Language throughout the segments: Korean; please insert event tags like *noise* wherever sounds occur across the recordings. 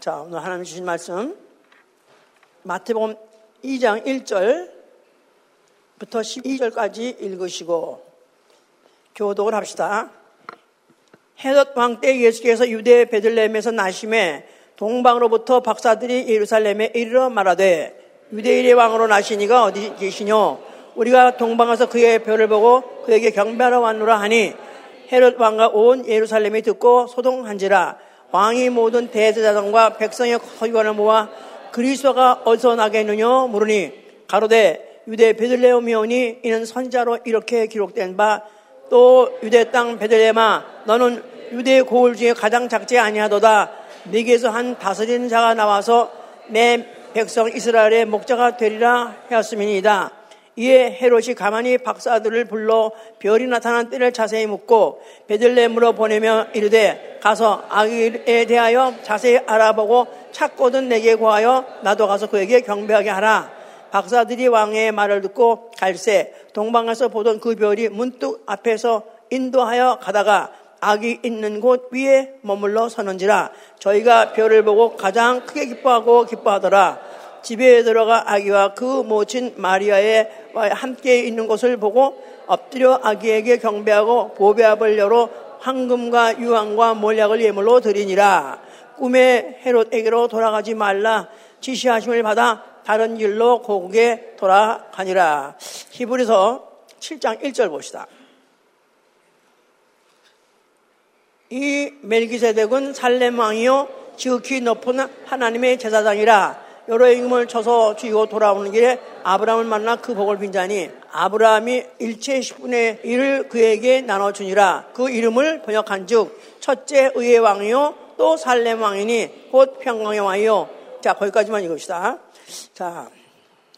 자, 오늘 하나님 주신 말씀 마태복음 2장 1절부터 12절까지 읽으시고 교독을 합시다. 헤롯 왕 때 예수께서 유대 베들레헴에서 나심에 동방으로부터 박사들이 예루살렘에 이르러 말하되 유대인의 왕으로 나시니가 어디 계시뇨? 우리가 동방에서 그의 별을 보고 그에게 경배하러 왔노라 하니 헤롯 왕과 온 예루살렘이 듣고 소동한지라 왕이 모든 대제사장과 백성의 서기관을 모아 그리스도가 어디서 나겠느냐 물으니 가로되 유대 베들레헴이오니 이는 선자로 이렇게 기록된 바 또 유대 땅 베들레헴아 너는 유대 고을 중에 가장 작지 아니하도다 네게서 한 다스리는 자가 나와서 내 백성 이스라엘의 목자가 되리라 하였음이니이다. 이에 헤롯이 가만히 박사들을 불러 별이 나타난 때를 자세히 묻고 베들레헴으로 보내며 이르되 가서 아기에 대하여 자세히 알아보고 찾거든 내게 구하여 나도 가서 그에게 경배하게 하라. 박사들이 왕의 말을 듣고 갈새 동방에서 보던 그 별이 문득 앞에서 인도하여 가다가 악이 있는 곳 위에 머물러 서는지라 저희가 별을 보고 가장 크게 기뻐하고 기뻐하더라. 집에 들어가 아기와 그 모친 마리아의 함께 있는 것을 보고 엎드려 아기에게 경배하고 보배합을 열어 황금과 유황과 몰약을 예물로 드리니라. 꿈에 헤롯에게로 돌아가지 말라 지시하심을 받아 다른 길로 고국에 돌아가니라. 히브리서 7장 1절 봅시다. 이 멜기세덱은 살렘 왕이요 지극히 높은 하나님의 제사장이라 여러 임금을 쳐서 죽이고 돌아오는 길에 아브라함을 만나 그 복을 빈자니 아브라함이 일체 10분의 1을 그에게 나눠주니라. 그 이름을 번역한 즉 첫째 의의 왕이요 또 살렘 왕이니 곧 평강의 왕이요. 자 거기까지만 읽읍시다. 자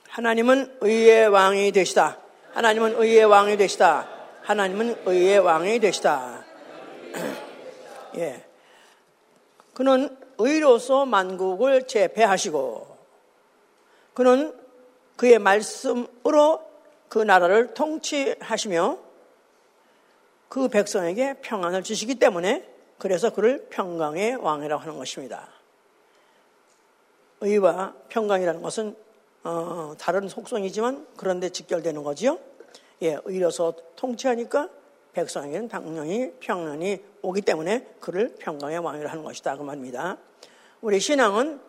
하나님은 의의 왕이 되시다. 하나님은 의의 왕이 되시다. 하나님은 의의 왕이 되시다. *clears throat* 예. 그는 의로서 만국을 제패하시고 그는 그의 말씀으로 그 나라를 통치하시며 그 백성에게 평안을 주시기 때문에 그래서 그를 평강의 왕이라고 하는 것입니다. 의와 평강이라는 것은 어, 다른 속성이지만 그런데 직결되는 거지요. 예, 의로서 통치하니까 백성에게는 당연히 평안이 오기 때문에 그를 평강의 왕이라 하는 것이다 그 말입니다. 우리 신앙은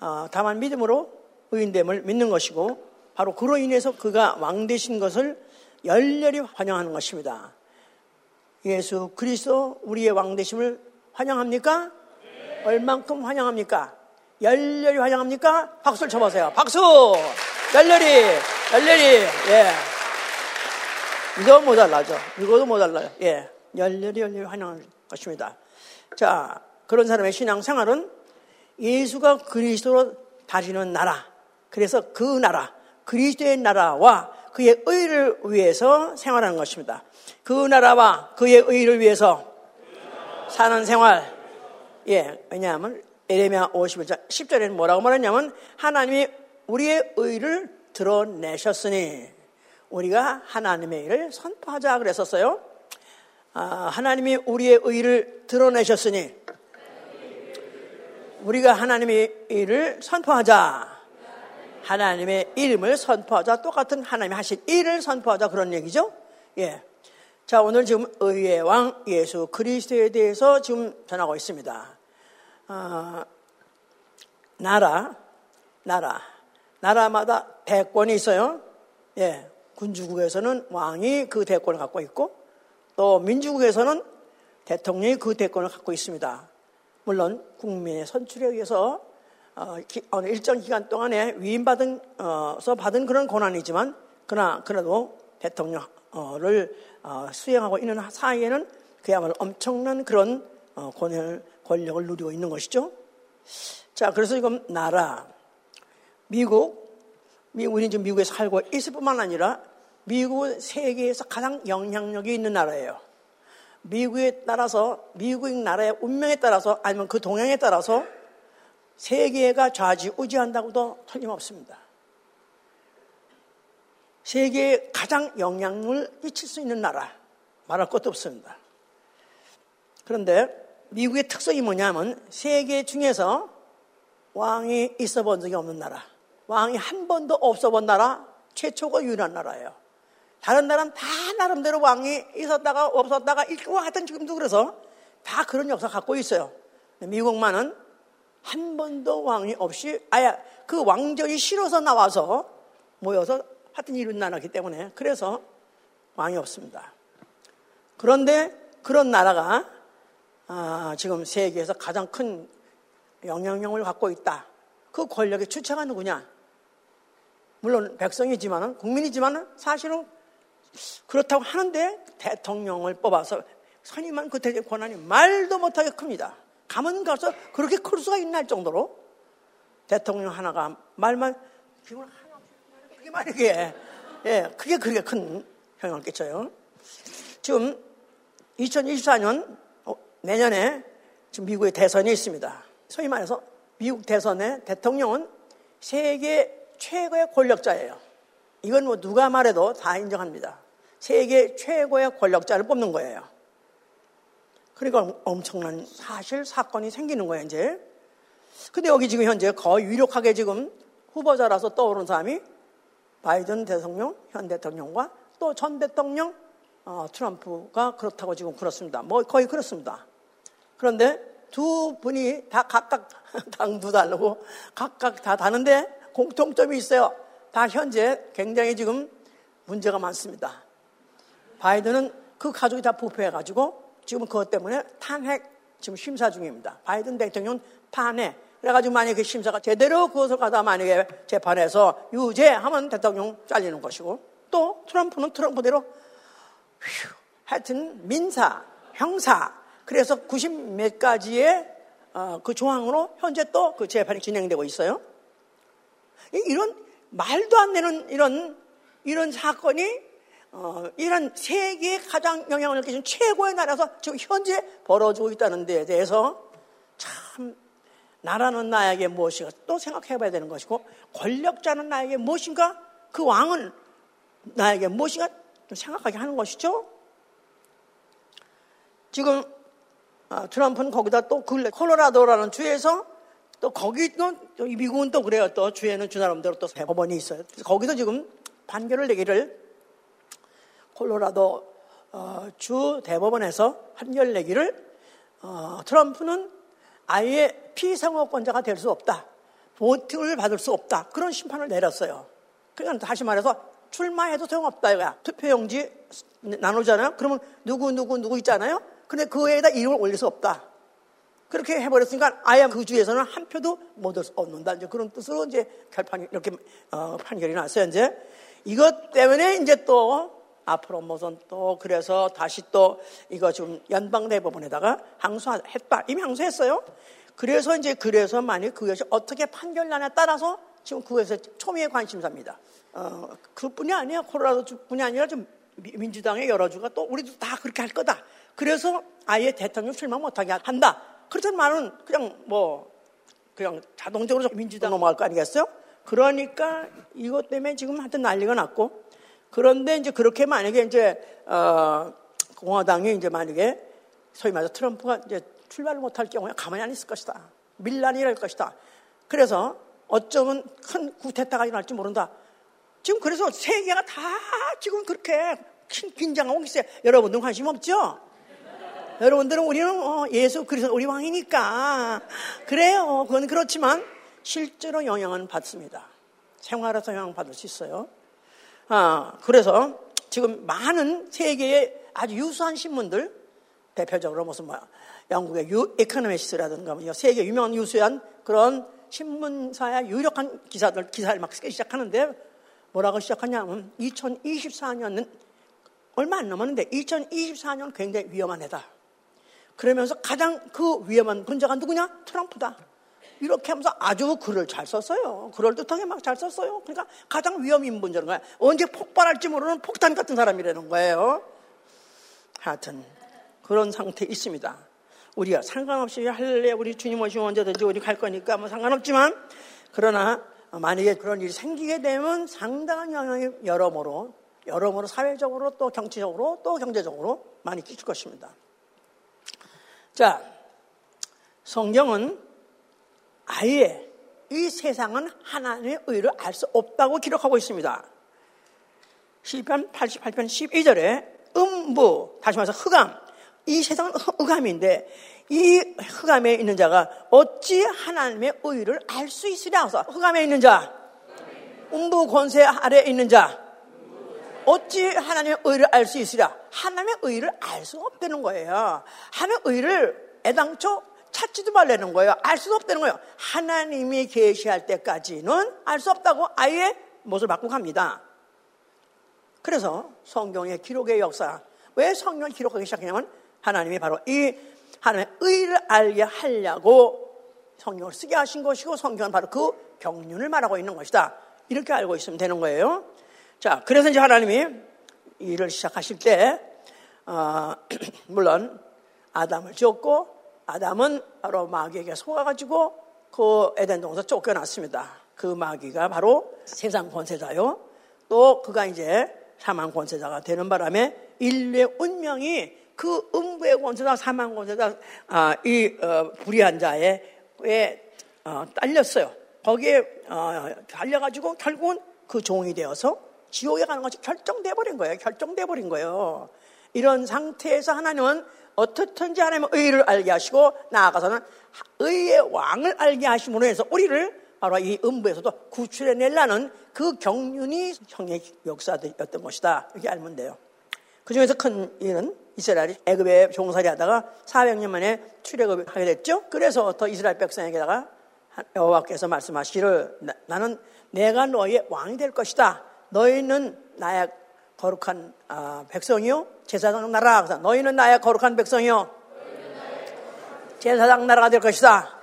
어, 다만 믿음으로 의인됨을 믿는 것이고 바로 그로 인해서 그가 왕 되신 것을 열렬히 환영하는 것입니다. 예수 그리스도 우리의 왕 되심을 환영합니까? 네. 얼만큼 환영합니까? 열렬히 환영합니까? 박수를 쳐보세요. 박수! 열렬히, 열렬히, 예. 이거 모자라죠. 이거도 모자라요. 예. 열렬히, 열렬히 환영할 것입니다. 자, 그런 사람의 신앙 생활은 예수가 그리스도로 다시는 나라, 그래서 그 나라, 그리스도의 나라와 그의 의를 위해서 생활하는 것입니다. 그 나라와 그의 의를 위해서 사는 생활. 예, 왜냐하면 에레미야 51장 10절에는 뭐라고 말했냐면 하나님이 우리의 의를 드러내셨으니 우리가 하나님의 의를 선포하자 그랬었어요. 아, 하나님이 우리의 의를 드러내셨으니 우리가 하나님의 의를 선포하자. 하나님의 이름을 선포하자. 똑같은 하나님이 하신 일을 선포하자. 그런 얘기죠. 예. 자, 오늘 지금 의의 왕 예수 그리스도에 대해서 지금 전하고 있습니다. 어, 나라, 나라, 나라마다 대권이 있어요. 예. 군주국에서는 왕이 그 대권을 갖고 있고 또 민주국에서는 대통령이 그 대권을 갖고 있습니다. 물론 국민의 선출에 의해서 어, 일정 기간 동안에 위임받은서 받은 그런 권한이지만 그러나 그래도 대통령을 어, 수행하고 있는 사이에는 그야말로 엄청난 그런 어, 권한을 권력을 누리고 있는 것이죠. 자, 그래서 지금 나라 미국 우리는 지금 미국에 살고 있을 뿐만 아니라 미국은 세계에서 가장 영향력이 있는 나라예요. 미국에 따라서 미국 나라의 운명에 따라서 아니면 그 동향에 따라서 세계가 좌지우지한다고도 틀림없습니다. 세계에 가장 영향을 미칠 수 있는 나라 말할 것도 없습니다. 그런데 미국의 특성이 뭐냐면 세계 중에서 왕이 있어 본 적이 없는 나라. 왕이 한 번도 없어 본 나라 최초가 유일한 나라예요. 다른 나라는 다 나름대로 왕이 있었다가 없었다가 있고 하여튼 지금도 그래서 다 그런 역사 갖고 있어요. 미국만은 한 번도 왕이 없이 아예 그 왕정이 싫어서 나와서 모여서 하여튼 이룬 나라기 때문에 그래서 왕이 없습니다. 그런데 그런 나라가 아, 지금 세계에서 가장 큰 영향력을 갖고 있다. 그 권력의 주체가 누구냐? 물론 백성이지만은 국민이지만은 사실은 그렇다고 하는데 대통령을 뽑아서 선임한 그 대적 권한이 말도 못하게 큽니다. 가면 가서 그렇게 클 수가 있나 할 정도로 대통령 하나가 말만 기분 하나 그게 말이게 예, 그게 그렇게 큰 영향을 끼쳐요. 지금 2024년 어, 내년에 지금 미국의 대선이 있습니다. 소위 말해서 미국 대선의 대통령은 세계 최고의 권력자예요. 이건 뭐 누가 말해도 다 인정합니다. 세계 최고의 권력자를 뽑는 거예요. 그러니까 엄청난 사실 사건이 생기는 거예요, 이제. 근데 여기 지금 현재 거의 유력하게 지금 후보자라서 떠오르는 사람이 바이든 대통령, 현 대통령과 또 전 대통령 어, 트럼프가 그렇다고 지금 그렇습니다. 뭐 거의 그렇습니다. 그런데 두 분이 다 각각 *laughs* 당도 다르고 각각 다 다른데 공통점이 있어요. 다 현재 굉장히 지금 문제가 많습니다. 바이든은 그 가족이 다 부패해가지고 지금 그것 때문에 탄핵 지금 심사 중입니다. 바이든 대통령 탄핵. 그래가지고 만약에 그 심사가 제대로 그것을 가다 만약에 재판에서 유죄하면 대통령 잘리는 것이고 또 트럼프는 트럼프대로 휴, 하여튼 민사, 형사 그래서 90 몇 가지의 어, 그 조항으로 현재 또 그 재판이 진행되고 있어요. 이런 말도 안 되는 이런 이런 사건이 어, 이런 세계에 가장 영향을 끼친 최고의 나라에서 지금 현재 벌어지고 있다는 데에 대해서 참 나라는 나에게 무엇인가 또 생각해 봐야 되는 것이고 권력자는 나에게 무엇인가 그 왕은 나에게 무엇인가 좀 생각하게 하는 것이죠. 지금 어, 트럼프는 거기다 또 근래 콜로라도라는 주에서 또 거기도 미국은 또 그래요. 또 주에는 주 나름대로 또 대법원이 있어요. 거기서 지금 판결을 내기를 콜로라도 어, 주 대법원에서 판결 내기를 어, 트럼프는 아예 피상호권자가 될 수 없다. 보팅을 받을 수 없다. 그런 심판을 내렸어요. 그러니까 다시 말해서 출마해도 소용없다 이거야. 투표용지 나누잖아요. 그러면 누구 누구 누구 있잖아요. 근데 그 외에다 이름을 올릴 수 없다. 그렇게 해버렸으니까 아예 그 주에서는 한 표도 못 얻는다. 이제 그런 뜻으로 이제 결판이 이렇게 어, 판결이 났어요. 이제 이것 때문에 이제 또 앞으로 무슨 또 그래서 다시 또 이거 좀 연방대법원에다가 항소했다. 이미 항소했어요. 그래서 이제 그래서 만약 그것이 어떻게 판결나냐에 따라서 지금 그것에 초미의 관심사입니다. 어, 그뿐이 아니야. 코로나도 뿐이 아니라 좀 민주당의 여러 주가 또 우리도 다 그렇게 할 거다. 그래서 아예 대통령 출마 못하게 한다. 그렇다는 말은 그냥 뭐 그냥 자동적으로 민주당 넘어갈 거 아니겠어요? 그러니까 이것 때문에 지금 하여튼 난리가 났고 그런데 이제 그렇게 만약에 이제 어, 공화당이 이제 만약에 소위 말해서 트럼프가 이제 출마를 못할 경우에 가만히 안 있을 것이다. 밀란이 일 것이다. 그래서 어쩌면 큰 구태타가 일어날지 모른다. 지금 그래서 세계가 다 지금 그렇게 긴장하고 있어요. 여러분들 관심 없죠? 여러분들은 우리는 어, 예수 그리스도 우리 왕이니까 그래요. 그건 그렇지만 실제로 영향은 받습니다. 생활에서 영향 받을 수 있어요. 아, 그래서 지금 많은 세계의 아주 유수한 신문들, 대표적으로 무슨 뭐 영국의 유 에코노미스트라든가 뭐 세계 유명한 유수한 그런 신문사의 유력한 기사들 기사를 막 쓰기 시작하는데 뭐라고 시작하냐면 2024년은 얼마 안 남았는데 2024년 굉장히 위험한 해다. 그러면서 가장 그 위험한 분자가 누구냐? 트럼프다. 이렇게 하면서 아주 글을 잘 썼어요. 그럴듯하게 막 잘 썼어요. 그러니까 가장 위험 인분자는 거야. 언제 폭발할지 모르는 폭탄 같은 사람이라는 거예요. 하여튼 그런 상태에 있습니다. 우리가 상관없이 할래 우리 주님 오시면 언제든지 우리 갈 거니까 뭐 상관없지만 그러나 만약에 그런 일이 생기게 되면 상당한 영향이 여러모로 여러모로 사회적으로 또 정치적으로 또 경제적으로 많이 끼칠 것입니다. 자, 성경은 아예 이 세상은 하나님의 의를 알 수 없다고 기록하고 있습니다. 시편 88편 12절에 음부, 다시 말해서 흑암. 이 세상은 흑암인데 이 흑암에 있는 자가 어찌 하나님의 의를 알 수 있으랴. 그래서 흑암에 있는 자, 음부 권세 아래 있는 자, 어찌 하나님의 의를 알 수 있으랴? 하나님의 의를 알수 없다는 거예요. 하나님의 의를 애당초 찾지도 말라는 거예요. 알 수 없다는 거예요. 하나님이 계시할 때까지는 알 수 없다고 아예 못을 바꾸고 갑니다. 그래서 성경의 기록의 역사, 왜 성경을 기록하기 시작했냐면 하나님이 바로 이 하나님의 의를 알게 하려고 성경을 쓰게 하신 것이고 성경은 바로 그 경륜을 말하고 있는 것이다. 이렇게 알고 있으면 되는 거예요. 자, 그래서 이제 하나님이 일을 시작하실 때, 어, *clears throat* 물론 아담을 지었고 아담은 바로 마귀에게 속아가지고 그 에덴 동에서 쫓겨났습니다. 그 마귀가 바로 세상 권세자요. 또 그가 이제 사망 권세자가 되는 바람에 인류의 운명이 그 음부의 권세자, 사망 권세자, 아, 이 어, 불의한 자에 어, 딸렸어요. 거기에 어, 달려가지고 결국은 그 종이 되어서 지옥에 가는 것이 결정돼 버린 거예요. 결정돼 버린 거예요. 이런 상태에서 하나님은 어떻든지 하나님은 의를 알게 하시고 나아가서는 의의 왕을 알게 하심으로 해서 우리를 바로 이 음부에서도 구출해 내려는 그 경륜이 형의 역사였던 것이다. 이렇게 알면 돼요. 그 중에서 큰 일은 이스라엘이 애굽에 종살이 하다가 400년 만에 출애굽을 하게 됐죠. 그래서 더 이스라엘 백성에게다가 여호와께서 말씀하시기를 나는 내가 너의 왕이 될 것이다. 너희는 나의 거룩한 아, 백성이요 제사장 나라. 너희는 나의 거룩한 백성이요 제사장 나라가 될 것이다.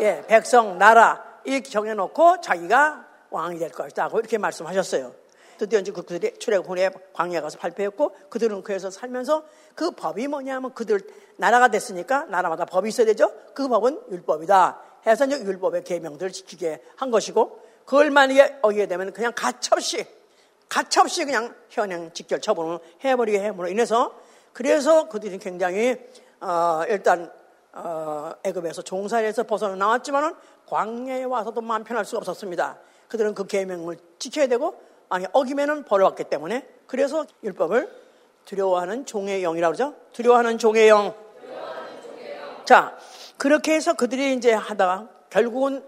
예, 백성 나라 이 정해놓고 자기가 왕이 될 것이다. 이렇게 말씀하셨어요. 드디어 이제 그들이 출애굽 후에 광야에 가서 발표했고 그들은 그에서 살면서 그 법이 뭐냐면 그들 나라가 됐으니까 나라마다 법이 있어야 되죠. 그 법은 율법이다. 해서 이제 율법의 계명들을 지키게 한 것이고 그걸 만약에 어기게 되면 그냥 가차없이 가차없이 그냥 현행 직결 처분을 해버리게 해므로 인해서 그래서 그들이 굉장히 어, 일단 어, 애굽에서 종살에서 벗어나 나왔지만은 광야에 와서도 마음 편할 수가 없었습니다. 그들은 그 계명을 지켜야 되고 아니 어기면은 벌을 받기 때문에 그래서 율법을 두려워하는 종의 영이라고 그러죠. 두려워하는 종의 영. 자 그렇게 해서 그들이 이제 하다가 결국은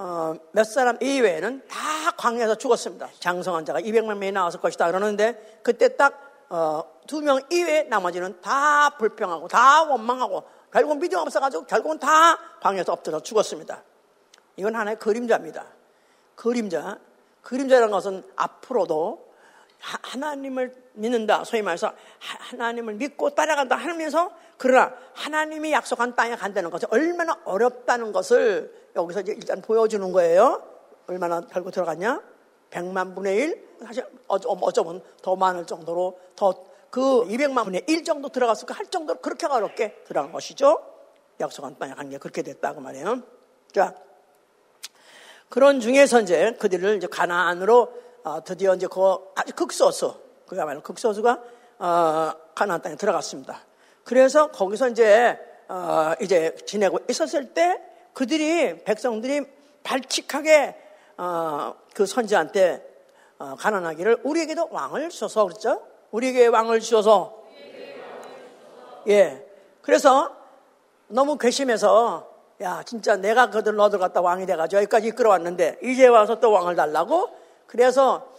어, 몇 사람 이외에는 다 광야에서 죽었습니다. 장성한 자가 200만 명이 나왔을 것이다 그러는데 그때 딱두명 이외에 나머지는 다 불평하고 다 원망하고 결국은 믿음 없어가지고 결국은 다 광야에서 엎드려 죽었습니다. 이건 하나의 그림자입니다. 그림자. 그림자라는 것은 앞으로도 하나님을 믿는다. 소위 말해서 하나님을 믿고 따라간다 하면서 그러나 하나님이 약속한 땅에 간다는 것이 얼마나 어렵다는 것을 여기서 이제 일단 보여주는 거예요. 얼마나 달고 들어갔냐? 100만 분의 1? 사실 어쩌면 더 많을 정도로 더 그 200만 분의 1 정도 들어갔을까 할 정도로 그렇게 어렵게 들어간 것이죠. 약속한 땅에 간 게 그렇게 됐다고 말해요. 자, 그런 중에서 이제 그들을 이제 가나안으로 어, 드디어 이제 그 아주 극소수, 그야말로 극소수가 어, 가나안 땅에 들어갔습니다. 그래서 거기서 이제 어, 이제 지내고 있었을 때 그들이 백성들이 발칙하게 어, 그 선지한테 어, 가난하기를 우리에게도 왕을 주셔서 그랬죠. 우리에게 왕을 주셔서 예. 그래서 너무 괘씸해서 야 진짜 내가 그들 너들 갖다 왕이 돼가지고 여기까지 이끌어왔는데 이제 와서 또 왕을 달라고 그래서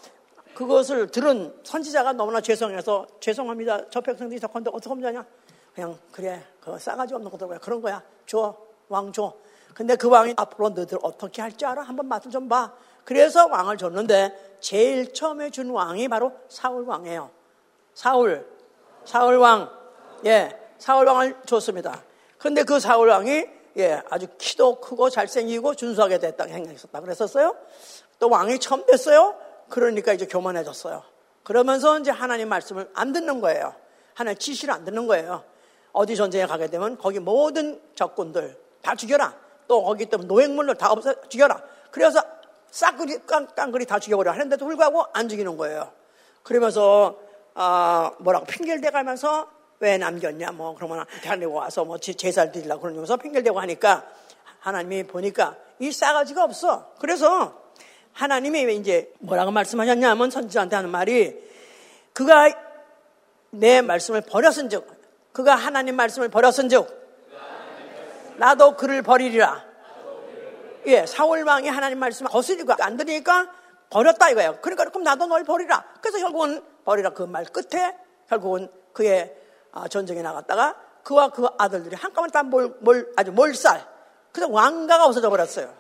그것을 들은 선지자가 너무나 죄송해서 죄송합니다. 저 백성들이 저건데 어떻게 하면 되냐? 그냥 그래 그 싸가지 없는 것들 왜 그런 거야? 줘 왕 줘. 근데 그 왕이 앞으로 너희들 어떻게 할 줄 알아? 한번 맛을 좀 봐. 그래서 왕을 줬는데 제일 처음에 준 왕이 바로 사울 왕이에요. 사울, 사울 왕, 예, 사울 왕을 줬습니다. 근데 그 사울 왕이 예, 아주 키도 크고 잘생기고 준수하게 됐다 행했었다 그랬었어요. 또 왕이 처음 됐어요. 그러니까 이제 교만해졌어요. 그러면서 이제 하나님 말씀을 안 듣는 거예요. 하나님 지시를 안 듣는 거예요. 어디 전쟁에 가게 되면 거기 모든 적군들 다 죽여라. 또 거기 있던 노획물을 다 없애 죽여라. 그래서 싹그리 깡그리 다 죽여버려 하는데도 불구하고 안 죽이는 거예요. 그러면서 아 뭐라고 핑계를 대가면서 왜 남겼냐 뭐 그러면 대한민국 와서 뭐 제사를 드리려고 그러면서 핑계를 대고 하니까 하나님이 보니까 이 싸가지가 없어. 그래서 하나님이 이제 뭐라고 말씀하셨냐면 선지자한테 하는 말이 그가 내 말씀을 버렸은즉 그가 하나님 말씀을 버렸은즉 나도 그를 버리리라. 예, 사울 왕이 하나님 말씀을 거스리고 안 들으니까 버렸다 이거예요. 그러니까 그럼 나도 널 버리라. 그래서 결국은 버리라 그 말 끝에 결국은 그의 아, 전쟁에 나갔다가 그와 그 아들들이 한꺼번에 다 몰, 몰, 아주 몰살. 그래서 왕가가 없어져 버렸어요.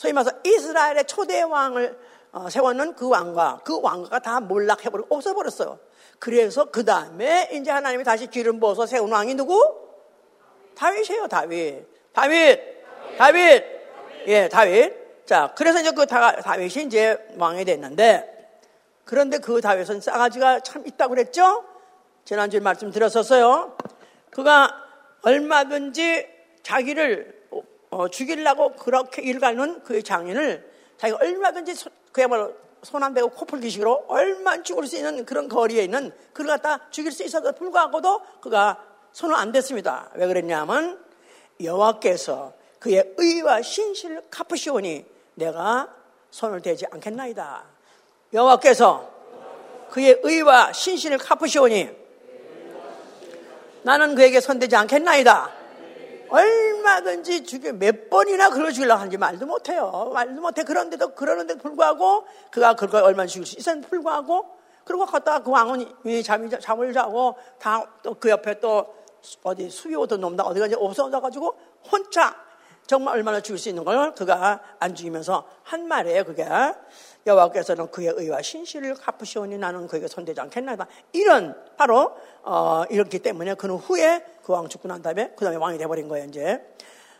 소위 말해서 이스라엘의 초대 왕을 어, 세웠는 그 왕과 그 왕가가 다 몰락해버리고 없어버렸어요. 그래서 그 다음에 이제 하나님이 다시 기름 부어서 세운 왕이 누구? 다윗이에요, 다윗. 다윗! 다윗! 예, 다윗. 자, 그래서 이제 그 다, 다윗이 이제 왕이 됐는데, 그런데 그 다윗은 싸가지가 참 있다고 그랬죠? 지난주에 말씀드렸었어요. 그가 얼마든지 자기를 어, 죽이려고 그렇게 일가는 그의 장인을 자기가 얼마든지 그야말로 손 안 대고 코풀 기식으로 얼마 죽을 수 있는 그런 거리에 있는 그를 갖다 죽일 수 있어도 불구하고도 그가 손을 안 댔습니다. 왜 그랬냐면 여호와께서 그의 의와 신실을 갚으시오니 내가 손을 대지 않겠나이다. 여호와께서 그의 의와 신실을 갚으시오니 나는 그에게 손대지 않겠나이다. 얼마든지 죽여 몇 번이나 그걸 죽이려고 하는지 말도 못해요. 말도 못해. 그런데도 그러는데 불구하고 그가 그걸 얼마나 죽일 수 있었는데 불구하고 그리고 갔다가 그 왕은 잠이, 잠을 자고 다 또 그 옆에 또 어디 수비오도 놈다 어디가 이제 없어져가지고 혼자 정말 얼마나 죽일 수 있는 걸 그가 안 죽이면서 한 말이에요. 그게 여호와께서는 그의 의와 신실을 갚으시오니 나는 그에게 손대지 않겠나이다. 이런 바로 어, 이렇기 때문에 그는 후에 그 왕 죽고 난 다음에 그 다음에 왕이 돼버린 거예요. 이제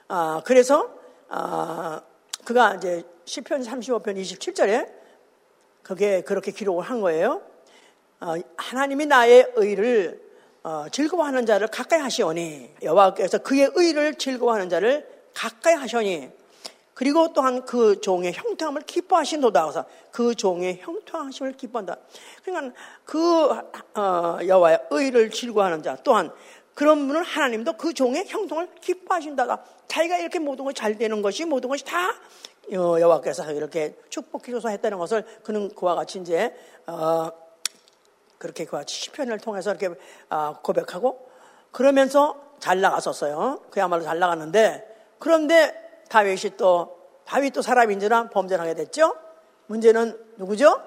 아, 그래서 아, 그가 이제 시편 35편 27절에 그게 그렇게 기록을 한 거예요. 어, 하나님이 나의 의를 어, 즐거워하는 자를 가까이 하시오니 여호와께서 그의 의를 즐거워하는 자를 가까이 하시오니 그리고 또한 그 종의 형통함을 기뻐하신도다. 그래서 그 종의 형통하심을 기뻐한다. 그러니까 그 어, 여호와의 의를 즐거워하는 자 또한 그런 분은 하나님도 그 종의 형통을 기뻐하신다. 자기가 이렇게 모든 것이 잘 되는 것이 모든 것이 다 어, 여호와께서 이렇게 축복해 줘서 했다는 것을 그는 그와 같이 이제 어, 그렇게 그와 시편을 통해서 이렇게 어, 고백하고 그러면서 잘 나갔었어요. 그야말로 잘 나갔는데 그런데 다윗이 또 다윗도 사람인지라 범죄를 하게 됐죠. 문제는 누구죠?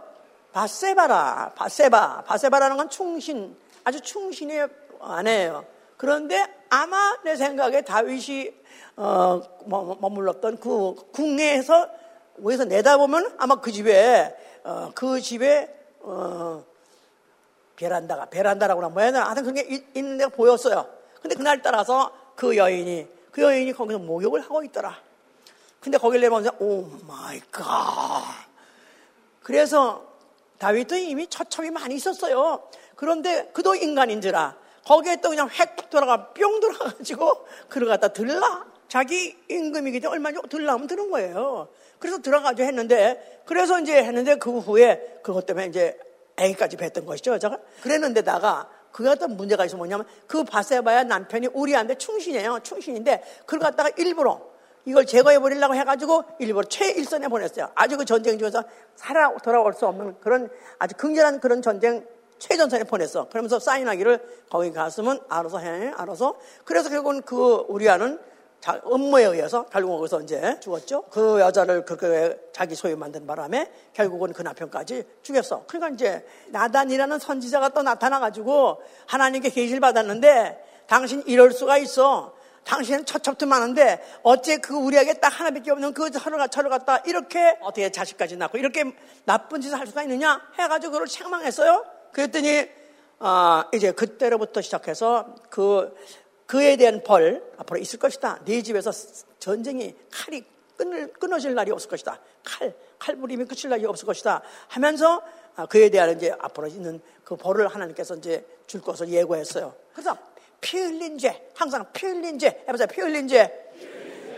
바세바라, 바세바, 바세바라는 건 충신, 아주 충신의 아내예요. 그런데 아마 내 생각에 다윗이 어, 머물렀던 그 궁에서 위에서 내다보면 아마 그 집에 어, 그 집에 어, 베란다가 베란다라고 하면 뭐야? 하여튼 그게 있는 데가 보였어요. 근데 그날 따라서 그 여인이 그 여인이 거기서 목욕을 하고 있더라. 근데 거기를 내려보면서 oh my God. 그래서 다윗도 이미 처첩이 많이 있었어요. 그런데 그도 인간인지라 거기에 또 그냥 획 돌아가 뿅 돌아가지고 그를 갖다 들라. 자기 임금이기 때문에 얼마 전 들라면 드는 거예요. 그래서 들어가지고 했는데 그래서 이제 했는데 그 후에 그것 때문에 이제 애기까지 뵀던 것이죠. 여자가 그랬는데다가 그가 또 문제가 있어 뭐냐면 그 바세바야 남편이 우리한테 충신이에요. 충신인데 그걸 갖다가 일부러 이걸 제거해 버리려고 해가지고 일부러 최일선에 보냈어요. 아주 그 전쟁 중에서 살아 돌아올 수 없는 그런 아주 긍정한 그런 전쟁 최전선에 보냈어. 그러면서 사인하기를 거기 갔으면 알아서 해, 알아서. 그래서 결국은 그 우리아는 업무에 의해서 결국 거기서 이제 죽었죠. 그 여자를 그렇게 자기 소유 만든 바람에 결국은 그 남편까지 죽였어. 그러니까 이제 나단이라는 선지자가 또 나타나가지고 하나님께 계시를 받았는데 당신 이럴 수가 있어. 당신은 처첩도 많은데 어째 그 우리에게 딱 하나밖에 없는 그 서로 저를 갖다 이렇게 어떻게 자식까지 낳고 이렇게 나쁜 짓을 할 수가 있느냐 해가지고 그걸 책망했어요. 그랬더니 어, 이제 그때로부터 시작해서 그 그에 대한 벌 앞으로 있을 것이다. 네 집에서 전쟁이 칼이 끊을, 끊어질 날이 없을 것이다. 칼, 칼부림이 끝일 날이 없을 것이다. 하면서 아, 그에 대한 이제 앞으로 있는 그 벌을 하나님께서 이제 줄 것을 예고했어요. 그래서 피 흘린 죄, 항상 피 흘린 죄, 해보세요. 피 흘린 죄.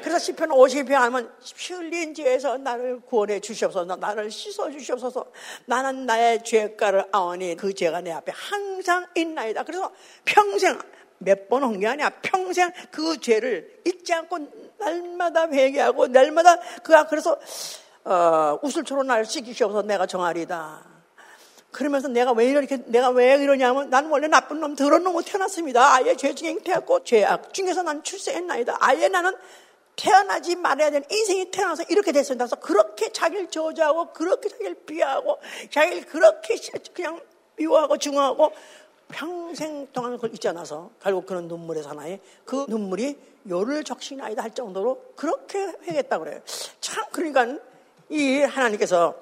그래서 시편 50편 하면 피 흘린 죄에서 나를 구원해 주시옵소서, 나를 씻어 주시옵소서. 나는 나의 죄가를 아오니 그 죄가 내 앞에 항상 있나이다. 그래서 평생 몇번 아니야. 평생 그 죄를 잊지 않고 날마다 회개하고 날마다 그가 그래서 어, 우슬초로 날 씻기시옵소서 내가 정하리다. 그러면서 내가 왜 이렇게 내가 왜 이러냐면 나는 원래 나쁜 놈 더러운 놈으로 태어났습니다. 아예 죄 중에 잉태했고 죄악 중에서 난 출세했나이다. 아예 나는 태어나지 말아야 되는 인생이 태어나서 이렇게 됐습니다. 그래서 그렇게 자기를 저주하고 그렇게 자기를 비하하고 자기를 그렇게 그냥 미워하고 증오하고 평생 동안 그걸 잊지 않아서 결국 그런 눈물의 사나이 그 눈물이 요를 적신아이다 할 정도로 그렇게 회겠다 그래요. 참 그러니까 이 하나님께서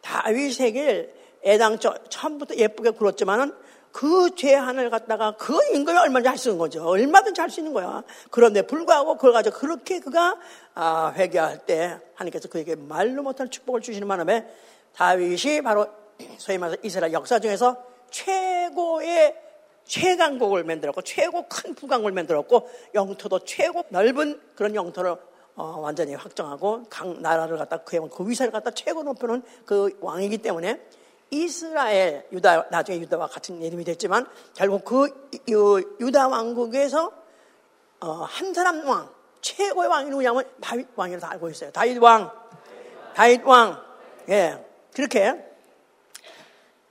다윗에게 애당초 처음부터 예쁘게 굴었지만은 그죄 하나를 갖다가 그 임금이 얼마든지 할 수 있는 거죠. 얼마든지 할 수 있는 거야. 그런데 불구하고 그걸 가지고 그렇게 그가 아, 회개할 때 하나님께서 그에게 말로 못할 축복을 주시는 바람에 다윗이 바로 *clears throat* 소위 말해서 이스라엘 역사 중에서 최고의 최강국을 만들었고 최고 큰 부강을 만들었고 영토도 최고 넓은 그런 영토를 어, 완전히 확정하고 강 나라를 갖다 그, 그 위세를 갖다 최고 높여놓은 그 왕이기 때문에 이스라엘 유다 나중에 유다와 같은 이름이 됐지만 결국 그 유다 왕국에서 어, 한 사람 왕 최고의 왕이 누구냐면 다윗 왕이라고 알고 있어요. 다윗 왕, 다윗 왕, 예. 그렇게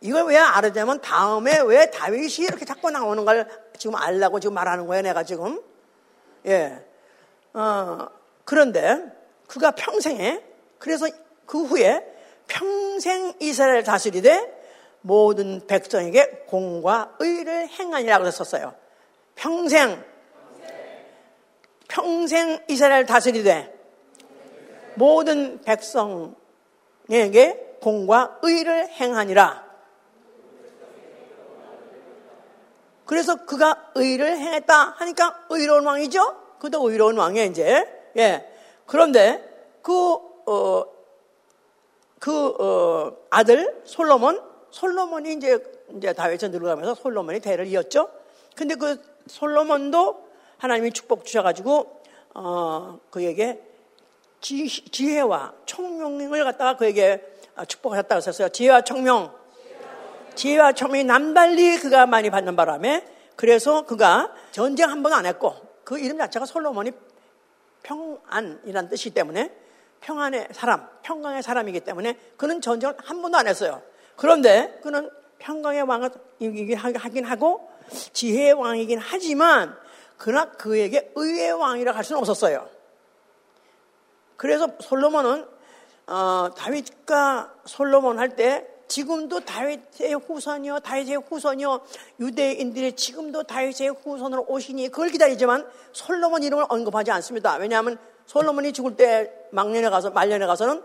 이걸 왜 알아냐면 다음에 왜 다윗이 이렇게 자꾸 나오는 걸 지금 알라고 지금 말하는 거예요. 내가 지금 예 어, 그런데 그가 평생에 그래서 그 후에 평생 이스라엘 다스리되 모든 백성에게 공과 의를 행하니라고 썼어요. 평생 평생 이스라엘 다스리되 모든 백성에게 공과 의를 행하니라. 그래서 그가 의를 행했다 하니까 의로운 왕이죠? 그도 의로운 왕이에요, 이제. 예. 그런데 그, 어, 그 어, 아들 솔로몬, 솔로몬이 이제 이제 다윗에 들어가면서 솔로몬이 대를 이었죠. 근데 그 솔로몬도 하나님이 축복 주셔가지고 어, 그에게 지, 지혜와 총명을 갖다가 그에게 축복하셨다고 했었어요. 지혜와 총명, 지혜와 총명이 남달리 그가 많이 받는 바람에 그래서 그가 전쟁 한 번 안 했고 그 이름 자체가 솔로몬이 평안이라는 뜻이기 때문에 평안의 사람, 평강의 사람이기 때문에 그는 전쟁을 한 번도 안 했어요. 그런데 그는 평강의 왕이긴 하긴 하고 지혜의 왕이긴 하지만 그러나 그에게 의의 왕이라 할 수는 없었어요. 그래서 솔로몬은 어, 다윗과 솔로몬 할 때 지금도 다윗의 후손이요, 다윗의 후손이요, 유대인들이 지금도 다윗의 후손으로 오시니 그걸 기다리지만 솔로몬 이름을 언급하지 않습니다. 왜냐하면 솔로몬이 죽을 때 막년에 가서 말년에 가서는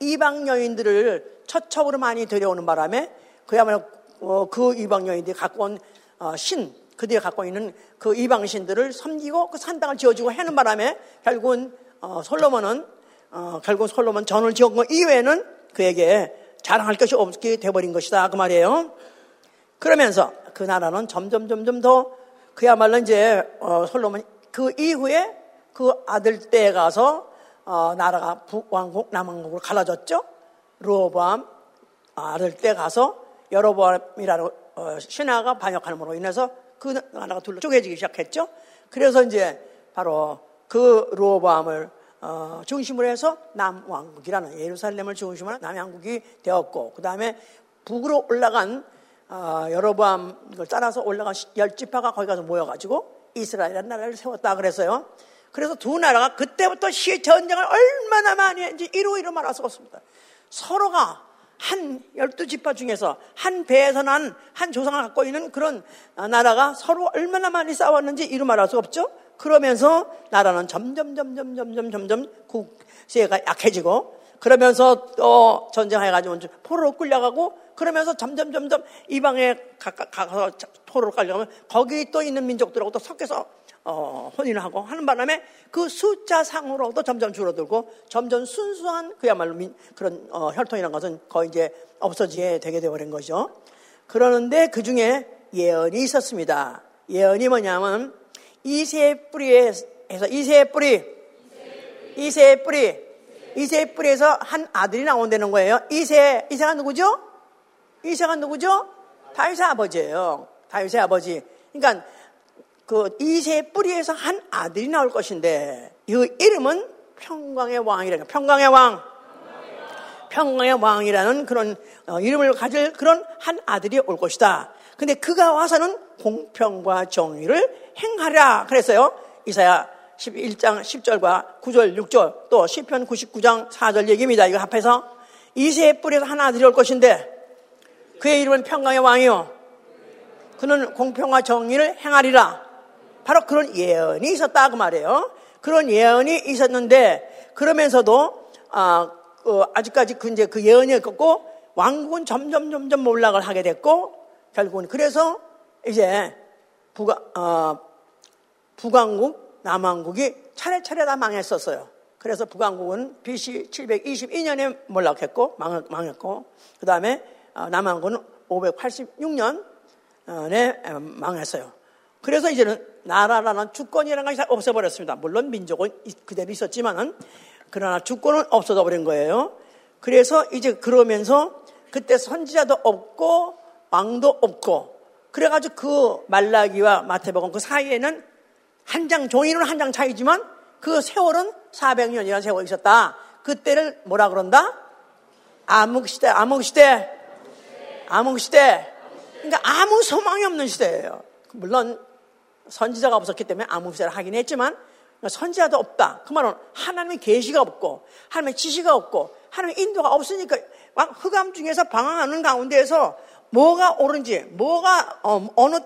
이방 여인들을 처첩으로 많이 데려오는 바람에 그야말로 어, 그 이방 여인들이 갖고 온 어, 신, 그들이 갖고 있는 그 이방 신들을 섬기고 그 산당을 지어주고 하는 바람에 결국은 어, 솔로몬은 어, 결국 솔로몬 전을 것 이외에는 그에게 자랑할 것이 없게 돼버린 것이다 그 말이에요. 그러면서 그 나라는 점점 점점 더 그야말로 이제 어, 솔로몬 그 이후에 그 아들 때 가서 어, 나라가 북왕국 남왕국으로 갈라졌죠. 로보암 아들 때 가서 여로보암이라는 어, 신하가 반역함으로 인해서 그 나라가 둘로 쪼개지기 시작했죠. 그래서 이제 바로 그 로보암을 어, 중심으로 해서 남왕국이라는 예루살렘을 중심으로 남왕국이 되었고 그 다음에 북으로 올라간 어, 여로보암을 따라서 올라간 열 지파가 거기 가서 모여가지고 이스라엘이라는 나라를 세웠다 그래서요. 그래서 두 나라가 그때부터 시 전쟁을 얼마나 많이 했는지 이루 이루 말할 수 없습니다. 서로가 한 열두 지파 중에서 한 배에서 난 한 조상을 갖고 있는 그런 나라가 서로 얼마나 많이 싸웠는지 이루 말할 수 없죠. 그러면서 나라는 점점 점점 점점 점점 국세가 약해지고 그러면서 또 전쟁해가지고 포로로 끌려가고 그러면서 점점 점점 이방에 가서 포로로 끌려가면 거기 또 있는 민족들하고 또 섞여서 어, 혼인을 하고 하는 바람에 그 숫자 상으로도 점점 줄어들고 점점 순수한 그야말로 민, 그런 어, 혈통이라는 것은 거의 이제 없어지게 되게 되어버린 거죠. 그러는데 그 중에 예언이 있었습니다. 예언이 뭐냐면 이세 뿌리에서 이세 뿌리, 이세 뿌리, 이세 뿌리에서 한 아들이 나온다는 거예요. 이세, 이세가 누구죠? 이세가 누구죠? 다윗의 아버지예요. 다윗의 아버지. 그러니까 그 이세의 뿌리에서 한 아들이 나올 것인데 이 이름은 평강의 왕이라는 평강의 왕. 평강의 왕이라는 그런 어, 이름을 가질 그런 한 아들이 올 것이다. 근데 그가 와서는 공평과 정의를 행하라 그랬어요. 이사야 11장 10절과 9절, 6절 또 시편 99장 4절 얘기입니다. 이거 합해서 이세의 뿌리에서 한 아들이 올 것인데 그의 이름은 평강의 왕이요. 그는 공평과 정의를 행하리라. 바로 그런 예언이 있었다 그 말이에요. 그런 예언이 있었는데 그러면서도 아, 어, 아직까지 그 이제 그 예언이 없고 왕국은 점점 점점 몰락을 하게 됐고 결국은 그래서 이제 북, 어, 북왕국, 남왕국이 차례차례 다 망했었어요. 그래서 북왕국은 BC 722년에 몰락했고 망 했고 그 다음에 어, 남왕국은 586년에 망했어요. 그래서 이제는 나라라는 주권이라는 것이 없어버렸습니다. 물론 민족은 그대로 있었지만은 그러나 주권은 없어져 버린 거예요. 그래서 이제 그러면서 그때 선지자도 없고 왕도 없고 그래가지고 그 말라기와 마태복음 그 사이에는 한 장 종이는 한 장 차이지만 그 세월은 400년이라는 세월이 있었다. 그때를 뭐라 그런다? 암흑 시대, 암흑 시대, 암흑 시대. 그러니까 아무 소망이 없는 시대예요. 물론 선지자가 없었기 때문에 암흑 시대를 하긴 했지만 선지자도 없다. 그 말은 하나님의 계시가 없고 하나님의 지시가 없고 하나님의 인도가 없으니까 흑암 중에서 방황하는 가운데에서 뭐가 옳은지 뭐가 어, 느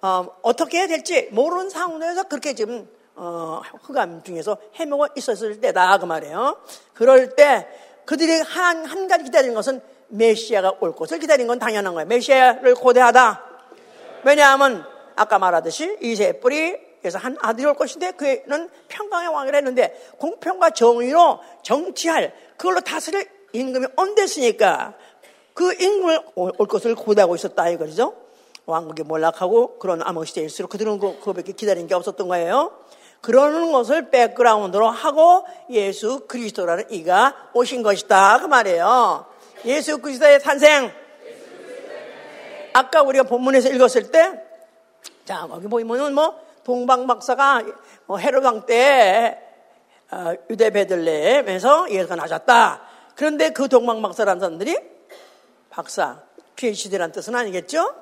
어, 떻게 해야 될지 모르는 상황에서 그렇게 지금 어, 흑암 중에서 헤매고 있었을 때다 그 말이에요. 그럴 때 그들이 한, 한 가지 기다리는 것은 메시아가 올 것을 기다리는 건 당연한 거예요. 메시아를 고대하다. 왜냐하면 아까 말하듯이 이세 뿌리 그래서 한 아들이 올 것인데 그는 평강의 왕이라 했는데 공평과 정의로 정치할 그걸로 다스릴 임금이 온댔으니까 그 임금을 올 것을 고대하고 있었다 이거죠. 왕국이 몰락하고 그런 암흑 시대일수록 그들은 그, 그거밖에 기다린 게 없었던 거예요. 그러는 것을 백그라운드로 하고 예수 그리스도라는 이가 오신 것이다 그 말이에요. 예수 그리스도의 탄생. 아까 우리가 본문에서 읽었을 때, 자 거기 보이면은 뭐 동방 박사가 뭐 헤롯 왕때 어, 유대 베들레헴에서 예수가 나셨다. 그런데 그 동방 박사라는 사람들이 박사, PhD란 뜻은 아니겠죠?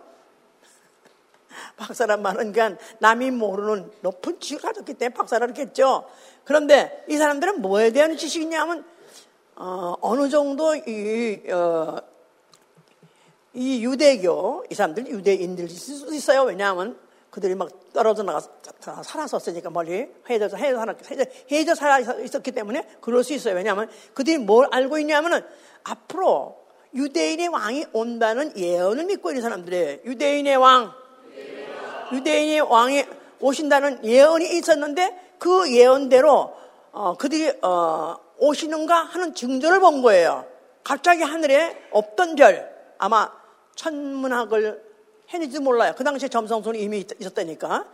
박사란 말은 그냥 남이 모르는 높은 지식을 가졌기 때문에 박사라겠죠. 그런데 이 사람들은 뭐에 대한 지식이냐면 어, 느 정도 이, 어, 이 유대교 이 사람들 유대인들일 있어요. 왜냐하면 그들이 막 떨어져 나가 살았었으니까 멀리 해에서 해에서 살았 해에서 살아 있었기 때문에 그럴 수 있어요. 왜냐하면 그들이 뭘 알고 있냐면은 앞으로 유대인의 왕이 온다는 예언을 믿고 있는 사람들이에요. 유대인의 왕, 유대인의 왕이 오신다는 예언이 있었는데 그 예언대로 어, 그들이 어, 오시는가 하는 증조를 본 거예요. 갑자기 하늘에 없던 별, 아마 천문학을 했는지도 몰라요. 그 당시에 점성선이 이미 있었다니까.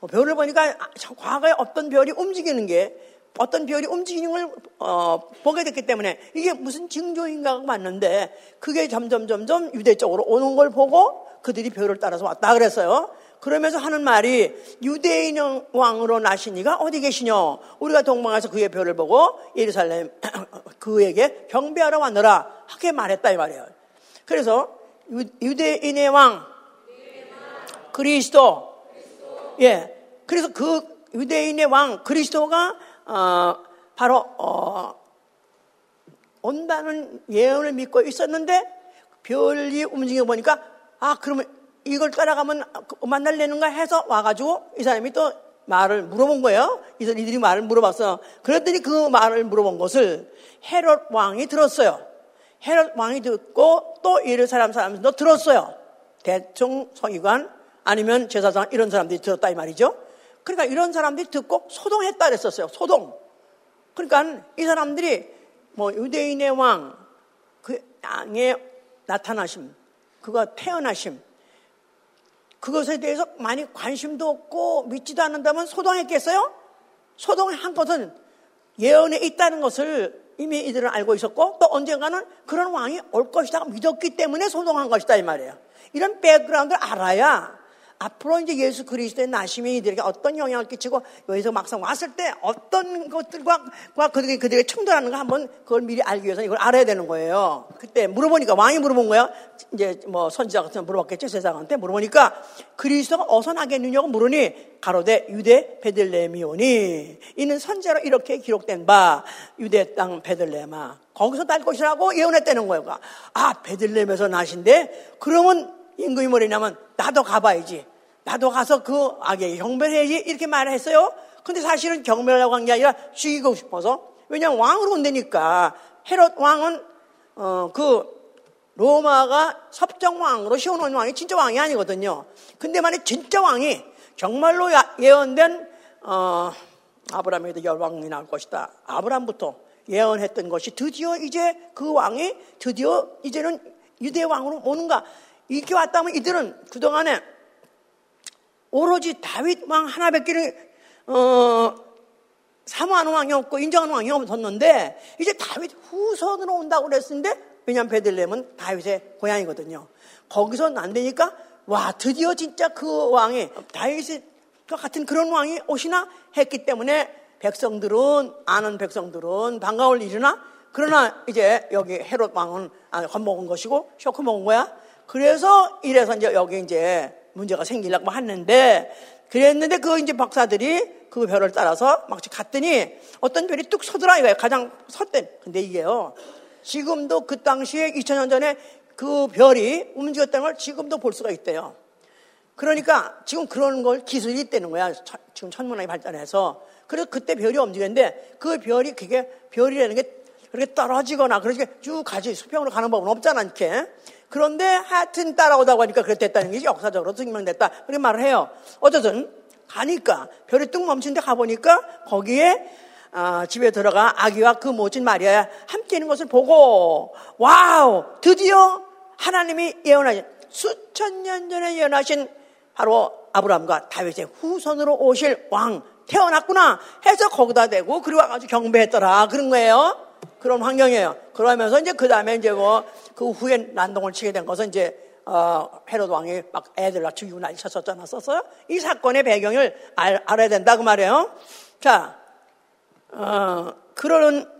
어, 별을 보니까 과거에 어떤 별이 움직이는 게 어떤 별이 움직이는 걸 어, 보게 됐기 때문에 이게 무슨 징조인가 맞는데 그게 점점 점점 유대 쪽으로 오는 걸 보고 그들이 별을 따라서 왔다 그랬어요. 그러면서 하는 말이 유대인 왕으로 나신 이가 어디 계시냐? 우리가 동방에서 그의 별을 보고 예루살렘 *clears throat* 그에게 경배하러 왔느라 하게 말했다 이 말이에요. 그래서 유대인의 왕 그리스도 예. 그래서 그 유대인의 왕 그리스도가 어, 바로 어, 온다는 예언을 믿고 있었는데 별이 움직여 보니까 아 그러면 이걸 따라가면 만날려는가 해서 와가지고 이 사람이 또 말을 물어본 거예요. 이들이 말을 물어봤어. 그랬더니 그 말을 물어본 것을 헤롯 왕이 들었어요. 헤롯 왕이 듣고 또 이를 사람 사람도 들었어요. 대충 서기관 아니면 제사장 이런 사람들이 들었다 이 말이죠. 그러니까 이런 사람들이 듣고 소동했다 그랬었어요. 소동. 그러니까 이 사람들이 뭐 유대인의 왕, 그 양의 나타나심, 그거 태어나심, 그것에 대해서 많이 관심도 없고 믿지도 않는다면 소동했겠어요? 소동한 것은 예언에 있다는 것을 이미 이들은 알고 있었고 또 언젠가는 그런 왕이 올 것이다 믿었기 때문에 소동한 것이다 이 말이에요. 이런 백그라운드를 알아야 앞으로 이제 예수 그리스도의 나심이 이들에게 어떤 영향을 끼치고 여기서 막상 왔을 때 어떤 것들과 그들에게 그들에게 충돌하는 가 한번 그걸 미리 알기 위해서 이걸 알아야 되는 거예요. 그때 물어보니까 왕이 물어본 거야. 이제 뭐 선지자 같은 물어봤겠죠 세상한테 물어보니까 그리스도가 어서 나겠느냐고 물으니 가로대 유대 베들레헴이오니 이는 선제로 이렇게 기록된 바 유대 땅 베들레헴아 거기서 날 것이라고 예언했다는 거예요. 아 베들레헴에서 나신데 그러면 임금이 뭐냐면 나도 가봐야지. 나도 가서 그 악에 경멸해야지 이렇게 말했어요. 근데 사실은 경멸하고 한 게 아니라 죽이고 싶어서 왜냐하면 왕으로 온다니까 헤롯 왕은 어, 그 로마가 섭정 왕으로 시온온 왕이 진짜 왕이 아니거든요. 근데 만약 진짜 왕이 정말로 예언된 어, 아브라함에도 열왕이 나올 것이다. 아브라함부터 예언했던 것이 드디어 이제 그 왕이 드디어 이제는 유대 왕으로 오는가 이렇게 왔다면 이들은 그동안에 오로지 다윗 왕 하나밖에 어, 사모하는 왕이 없고 인정하는 왕이 없었는데 이제 다윗 후손으로 온다고 그랬는데 왜냐하면 베들레헴은 다윗의 고향이거든요. 거기서는 안 되니까 와 드디어 진짜 그 왕이 다윗과 같은 그런 왕이 오시나 했기 때문에 백성들은 아는 백성들은 반가울 일이나 그러나 이제 여기 헤롯 왕은 겁먹은 것이고 쇼크 먹은 거야. 그래서 이래서 이제 여기 이제 문제가 생기려고 했는데 그랬는데 그 이제 박사들이 그 별을 따라서 막 갔더니 어떤 별이 뚝 서더라 이거예요. 가장 섰대. 근데 이게요. 지금도 그 당시에 2000년 전에 그 별이 움직였다는 걸 지금도 볼 수가 있대요. 그러니까 지금 그런 걸 기술이 있다는 거야. 지금 천문학이 발전해서. 그래서 그때 별이 움직였는데 그 별이 그게 별이라는 게 그렇게 떨어지거나 그렇게 쭉 가지 수평으로 가는 법은 없잖아, 이렇게. 그런데 하여튼 따라오다고 하니까 그랬다는 게 역사적으로 증명됐다. 그렇게 말을 해요. 어쨌든 가니까 별이 뚝 멈춘 데 가보니까 거기에 어, 집에 들어가 아기와 그 모친 마리아 함께 있는 것을 보고 wow 드디어 하나님이 예언하신 수천 년 전에 예언하신 바로 아브라함과 다윗의 후손으로 오실 왕 태어났구나 해서 거기다 대고 그리고 와가지고 경배했더라 그런 거예요. 그런 환경이에요. 그러면서 이제 그 다음에 이제 뭐 그 후에 난동을 치게 된 것은 이제 어, 헤롯 왕이 막 애들 낳 죽이고 난리 쳤었잖아 썼어요. 이 사건의 배경을 알, 알아야 된다 그 말이에요. 자, 어, 그런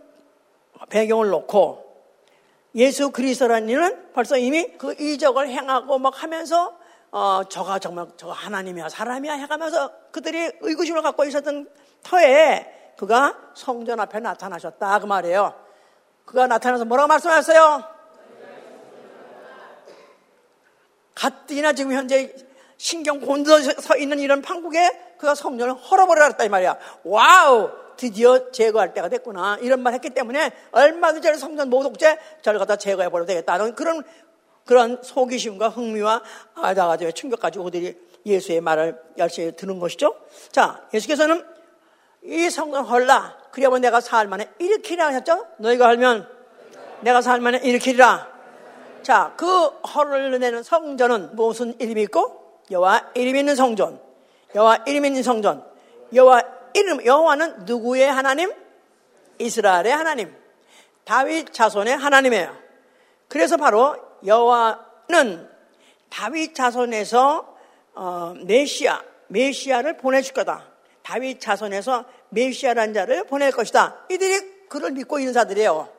배경을 놓고 예수 그리스도라는 이는 벌써 이미 그 이적을 행하고 막 하면서 어, 저가 정말 저 하나님이야 사람이야 해가면서 그들이 의구심을 갖고 있었던 터에 그가 성전 앞에 나타나셨다 그 말이에요. 그가 나타나서 뭐라고 말씀하셨어요? 갓디나 지금 현재 신경 곤두서 있는 이런 판국에 그가 성전을 헐어버렸다 이 말이야. Wow! 드디어 제거할 때가 됐구나. 이런 말 했기 때문에 얼마든지 성전 모독죄 저를 갖다 제거해 버려도 되겠다는 그런, 그런 호기심과 흥미와 아다가지고 충격 가지고 그들이 예수의 말을 열심히 듣는 것이죠. 자, 예수께서는 이 성전 헐라. 그리하면 내가 사흘 만에 일으키라 하셨죠? 너희가 하면 내가 사흘 만에 일으키리라. 자, 그 헐을 내는 성전은 무슨 이름이 있고? 여호와 이름 있는 성전. 여호와 이름 있는 성전. 여호와 이름 여호와는 누구의 하나님? 이스라엘의 하나님. 다윗 자손의 하나님이에요. 그래서 바로 여호와는 다윗 자손에서 어, 메시아, 메시아를 보내줄 거다. 다윗 자손에서 메시아라는 자를 보낼 것이다. 이들이 그를 믿고 있는 자들이에요.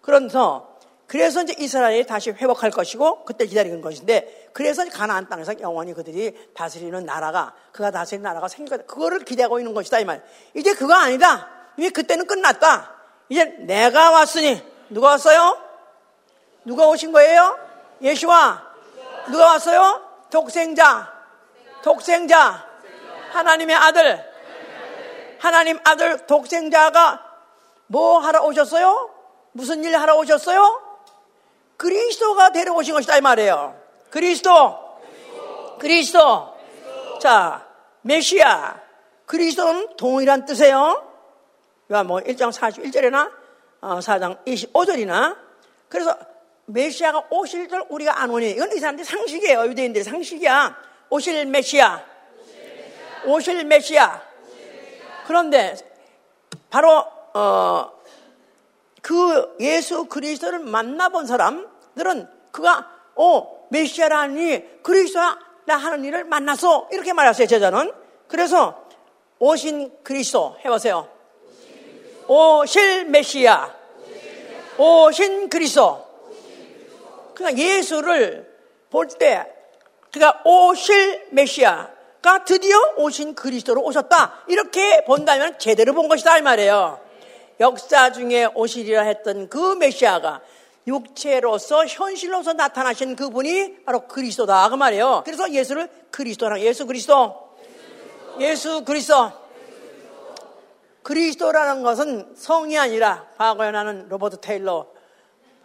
그러면서 그래서 이제 이스라엘이 다시 회복할 것이고 그때 기다리는 것인데 그래서 가나안 땅에서 영원히 그들이 다스리는 나라가 그가 다스리는 나라가 생길 거다. 그거를 기대하고 있는 것이다 이 말. 이제 그거 아니다. 이미 그때는 끝났다. 이제 내가 왔으니 누가 왔어요? 누가 오신 거예요? 예수와 누가 왔어요? 독생자. 독생자. 하나님의 아들. 하나님 아들 독생자가 뭐 하러 오셨어요? 무슨 일 하러 오셨어요? 그리스도가 데려오신 것이다 이 말이에요. 그리스도. 그리스도. 자, 메시아. 그리스도는 동일한 뜻이에요. 뭐 1장 41절이나 4장 25절이나 그래서 메시아가 오실 줄 우리가 안 오니 이건 이 사람들 상식이에요. 유대인들의 상식이야. 오실 메시아. 오실 메시아. 그런데 바로 어, 그 예수 그리스도를 만나본 사람들은 그가 어 메시아라니 그리스도야 나 하는 일을 만났어. 이렇게 말했어요, 제자는. 그래서 오신 그리스도 해보세요. 오실 메시아. 오신 그리스도. 그러니까 예수를 볼 때, 그러니까 오실 메시아 가 드디어 오신 그리스도로 오셨다. 이렇게 본다면 제대로 본 것이다. 이 말이에요. 역사 중에 오시리라 했던 그 메시아가 육체로서 현실로서 나타나신 그분이 바로 그리스도다 그 말이에요. 그래서 예수를 그리스도라 예수 그리스도 예수 그리스도 그리스도라는 것은 성이 아니라 과거에 나는 로버트 테일러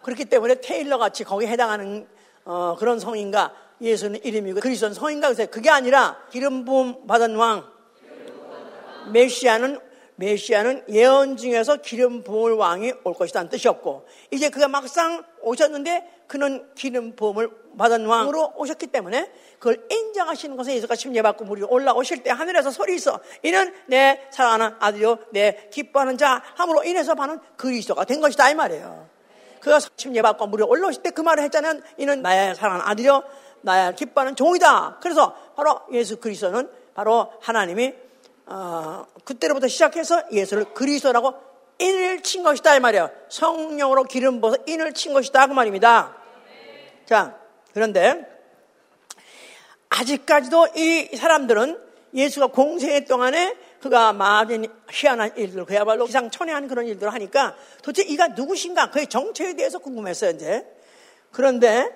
그렇기 때문에 테일러 같이 거기에 해당하는 어, 그런 성인가 예수는 이름이고 그리스도는 성인가? 그래서 그게 아니라 기름 부음 받은 왕. 메시아는 메시아는 예언 중에서 기름 부음을 왕이 올 것이라는 뜻이었고 이제 그가 막상 오셨는데 그는 기름 부음을 받은 왕으로 오셨기 때문에 그걸 인정하시는 것에 예수가 심예받고 무리 올라오실 때 하늘에서 소리 있어. 이는 내 사랑하는 아들이요 내 기뻐하는 자 함으로 인해서 받는 그리스도가 된 것이다 이 말이에요. 그가 심예받고 무리 올라오실 때 그 말을 했잖아요. 이는 나의 사랑하는 아들이요 나의 기뻐하는 종이다 그래서 바로 예수 그리스도는 바로 하나님이 어, 그때로부터 시작해서 예수를 그리스도라고 인을 친 것이다 이 말이에요. 성령으로 기름 부어서 인을 친 것이다 그 말입니다. 자 그런데 아직까지도 이 사람들은 예수가 공생의 동안에 그가 많은 희한한 일들, 그야말로 기상천외한 그런 일들을 하니까 도대체 이가 누구신가? 그의 정체에 대해서 궁금했어요, 이제. 그런데,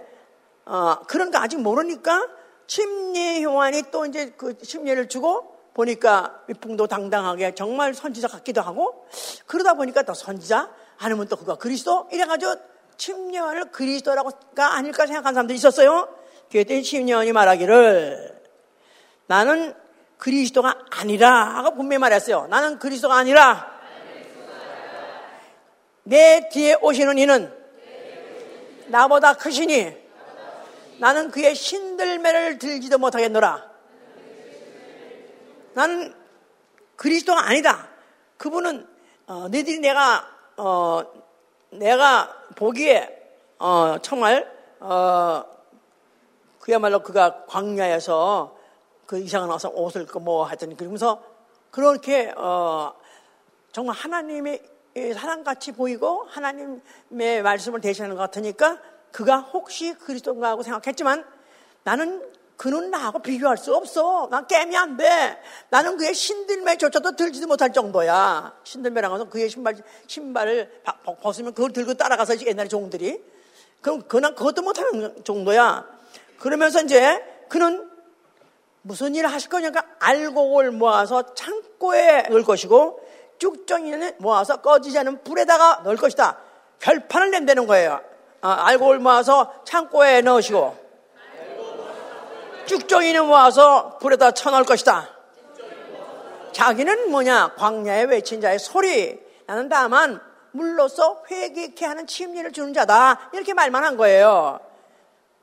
어, 그런가 아직 모르니까 침례 요한이 또 이제 그 침례를 주고 보니까 위풍도 당당하게 정말 선지자 같기도 하고 그러다 보니까 또 선지자 아니면 또 그가 그리스도 이래가지고 침례원을 그리스도라고가 아닐까 생각한 사람들이 있었어요. 그랬더니 침례원이 말하기를 나는 그리스도가 아니라 하고 분명히 말했어요. 나는 그리스도가 아니라 내 뒤에 오시는 이는 나보다 크시니 나는 그의 신들매를 들지도 못하겠노라. 나는 그리스도가 아니다. 그분은 어, 너희들이 내가 어, 내가 보기에 어, 정말 어, 그야말로 그가 광야에서 그 이상한 와서 옷을 뭐 하더니 그러면서 그렇게 어, 정말 하나님의 사랑같이 보이고 하나님의 말씀을 대신하는 것 같으니까 그가 혹시 그리스도인가 하고 생각했지만 나는 그는 나하고 비교할 수 없어. 난 게임이 안 돼. 나는 그의 신들매조차도 들지도 못할 정도야. 신들매랑 가서 그의 신발, 신발을 벗으면 그걸 들고 따라가서 옛날에 종들이. 그럼 그는 그것도 못하는 정도야. 그러면서 이제 그는 무슨 일을 하실 거냐니까 알곡을 모아서 창고에 넣을 것이고 쭉정이는 모아서 꺼지지 않은 불에다가 넣을 것이다. 결판을 낸다는 거예요. 아, 알곡을 모아서 창고에 넣으시고 쭉정이는 모아서 불에다 쳐놓을 것이다. 자기는 뭐냐? 광야에 외친 자의 소리. 나는 다만 물로서 회개케 하는 침례를 주는 자다. 이렇게 말만 한 거예요.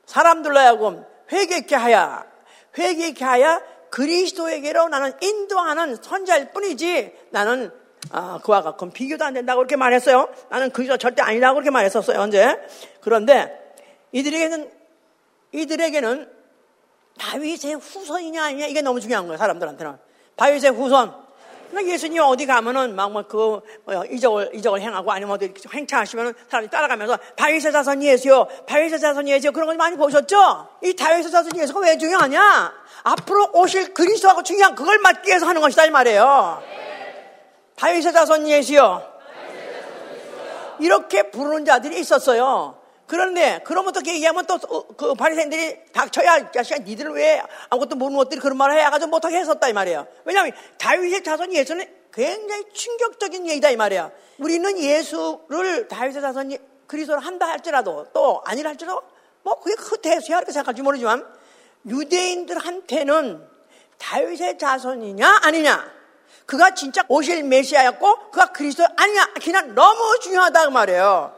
사람들로 하여금 회개케 하야. 회개케 하야 그리스도에게로 나는 인도하는 선자일 뿐이지 나는 아, 그와 같은 비교도 안 된다고 그렇게 말했어요. 나는 그리스도 절대 아니라고 그렇게 말했었어요. 언제? 그런데 이들에게는 이들에게는 다윗의 후손이냐 아니냐 이게 너무 중요한 거예요 사람들한테는 다윗의 후손 그러니까 예수님 어디 가면은 막뭐그 뭐 이적을 이적을 행하고 아니면 어디 행차하시면은 사람들이 따라가면서 다윗의 자손 예수요 다윗의 자손 예수요 그런 걸 많이 보셨죠? 이 다윗의 자손 예수가 왜 중요하냐? 앞으로 오실 그리스도하고 중요한 그걸 맞기 위해서 하는 것이다 이 말이에요. 다윗의 자손 예수요. 이렇게 부르는 자들이 있었어요. 그런데 그럼 어떻게 얘기하면 또 그 바리새인들이 닥쳐야 자식아 니들 왜 아무것도 모르는 것들이 그런 말을 해가지고 못하게 했었다 이 말이에요. 왜냐하면 다윗의 자손 예수는 굉장히 충격적인 얘기다 이 말이야. 우리는 예수를 다윗의 자손이 그리스도를 한다 할지라도 또 아니라 할지라도 뭐 그게 그 대수야 이렇게 생각할지 모르지만 유대인들한테는 다윗의 자손이냐 아니냐 그가 진짜 오실 메시아였고 그가 그리스도 아니냐 그냥 너무 중요하다 그 말이에요.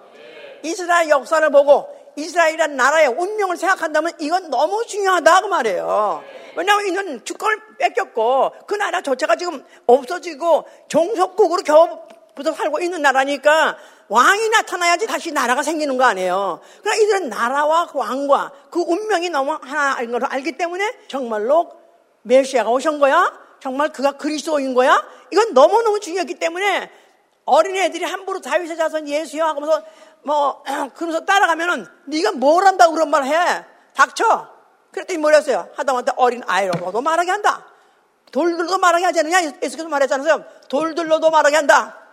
이스라엘 역사를 보고 이스라엘이라는 나라의 운명을 생각한다면 이건 너무 중요하다 그 말이에요. 왜냐하면 이는 주권을 뺏겼고 그 나라 조차가 지금 없어지고 종속국으로 겨우 부터 살고 있는 나라니까 왕이 나타나야지 다시 나라가 생기는 거 아니에요. 그러나 이들은 나라와 그 왕과 그 운명이 너무 하나인 걸 알기 때문에 정말로 메시아가 오신 거야? 정말 그가 그리스도인 거야? 이건 너무너무 중요했기 때문에 어린애들이 함부로 다윗의 자손 예수여 하면서 뭐 *clears throat* 그러면서 따라가면은 네가 뭘 한다고 그런 말 해? 닥쳐. 그랬더니 뭐랬어요? 하다못해 어린 아이로도 말하게 한다. 돌들도 말하게 하지 않느냐? 예수께서 말했잖아요. 돌들로도 말하게 한다.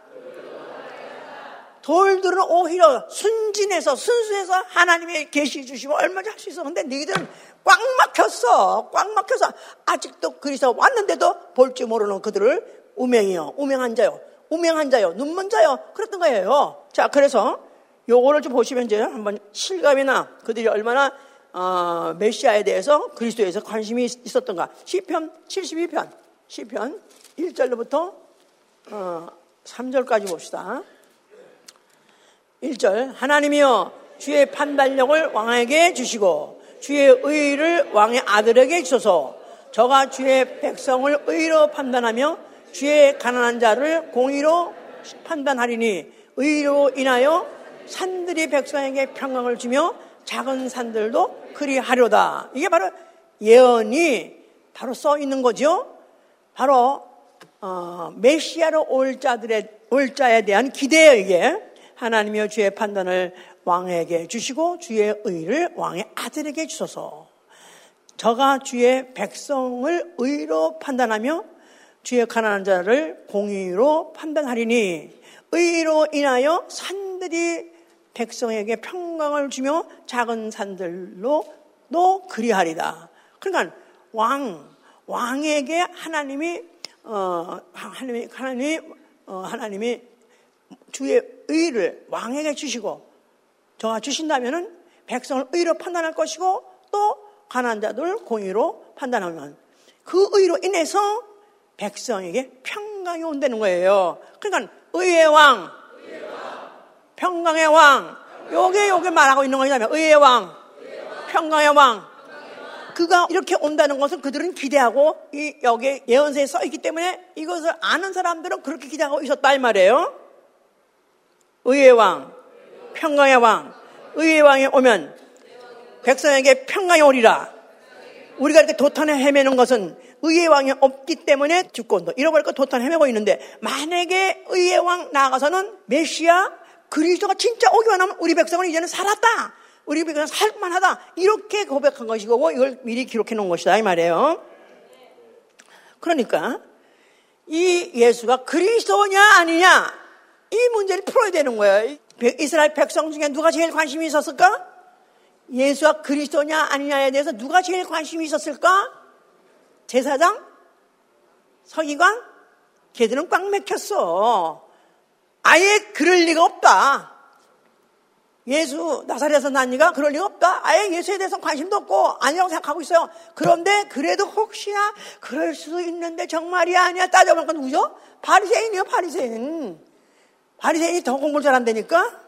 돌들은 오히려 순진해서 순수해서 하나님의 계시 주시면 얼마나 할 수 있어. 근데 너희들은 꽉 막혔어. 꽉 막혀서 아직도 그리스도 왔는데도 볼 줄 모르는 그들을 우명이요. 우명한 자요. 우명한 자요. 눈먼 자요. 그랬던 거예요. 자, 그래서 요거를 좀 보시면 이제 한번 실감이나 그들이 얼마나 어, 메시아에 대해서 그리스도에서 관심이 있었던가. 시편 72편. 시편 1절로부터 어, 3절까지 봅시다. 1절 하나님이여 주의 판단력을 왕에게 주시고 주의 의를 왕의 아들에게 주소서 저가 주의 백성을 의로 판단하며 주의 가난한 자를 공의로 판단하리니 의로 인하여 산들이 백성에게 평강을 주며 작은 산들도 그리하려다. 이게 바로 예언이 바로 써 있는 거죠. 바로 어, 메시아로 올 자들의 올 자에 대한 기대예요 이게. 하나님이여 주의 판단을 왕에게 주시고 주의 의를 왕의 아들에게 주소서. 저가 주의 백성을 의로 판단하며 주의 가난한 자를 공의로 판단하리니 의로 인하여 산들이 백성에게 평강을 주며 작은 산들로도 그리하리다. 그러니까 왕 왕에게 하나님이 어 하나님이 하나님이 어, 하나님이 주의 의를 왕에게 주시고 저가 주신다면은 백성을 의로 판단할 것이고 또 가난한 자들 공의로 판단하면 그 의로 인해서 백성에게 평강이 온다는 거예요. 그러니까 의의 왕, 평강의 왕, 요게 요게 말하고 있는 거냐면 의의 왕, 평강의 왕. 그가 이렇게 온다는 것을 그들은 기대하고 이 여기 예언서에 써 있기 때문에 이것을 아는 사람들은 그렇게 기대하고 있었다 이 말이에요. 의의 왕, 평강의 왕, 의의 왕이 오면 백성에게 평강이 오리라. 우리가 이렇게 도탄에 헤매는 것은 의의 왕이 없기 때문에 죽고 온다. 잃어버릴까 도탄 헤매고 있는데 만약에 의의 왕 나가서는 메시아 그리스도가 진짜 오기만 하면 우리 백성은 이제는 살았다. 우리 백성은 살만하다. 이렇게 고백한 것이고 이걸 미리 기록해 놓은 것이다 이 말이에요. 그러니까 이 예수가 그리스도냐 아니냐 이 문제를 풀어야 되는 거예요. 이스라엘 백성 중에 누가 제일 관심이 있었을까? 예수가 그리스도냐 아니냐에 대해서 누가 제일 관심이 있었을까? 제사장? 서기관? 걔들은 꽉 막혔어. 아예 그럴 리가 없다. 예수 나사렛에서 난 니가 그럴 리가 없다. 아예 예수에 대해서 관심도 없고 아니라고 생각하고 있어요. 그런데 그래도 혹시나 그럴 수도 있는데 정말이 아니야 따져보니까 누구죠? 바리새인이요 바리새인. 바리새인이 더 공부를 잘한다니까?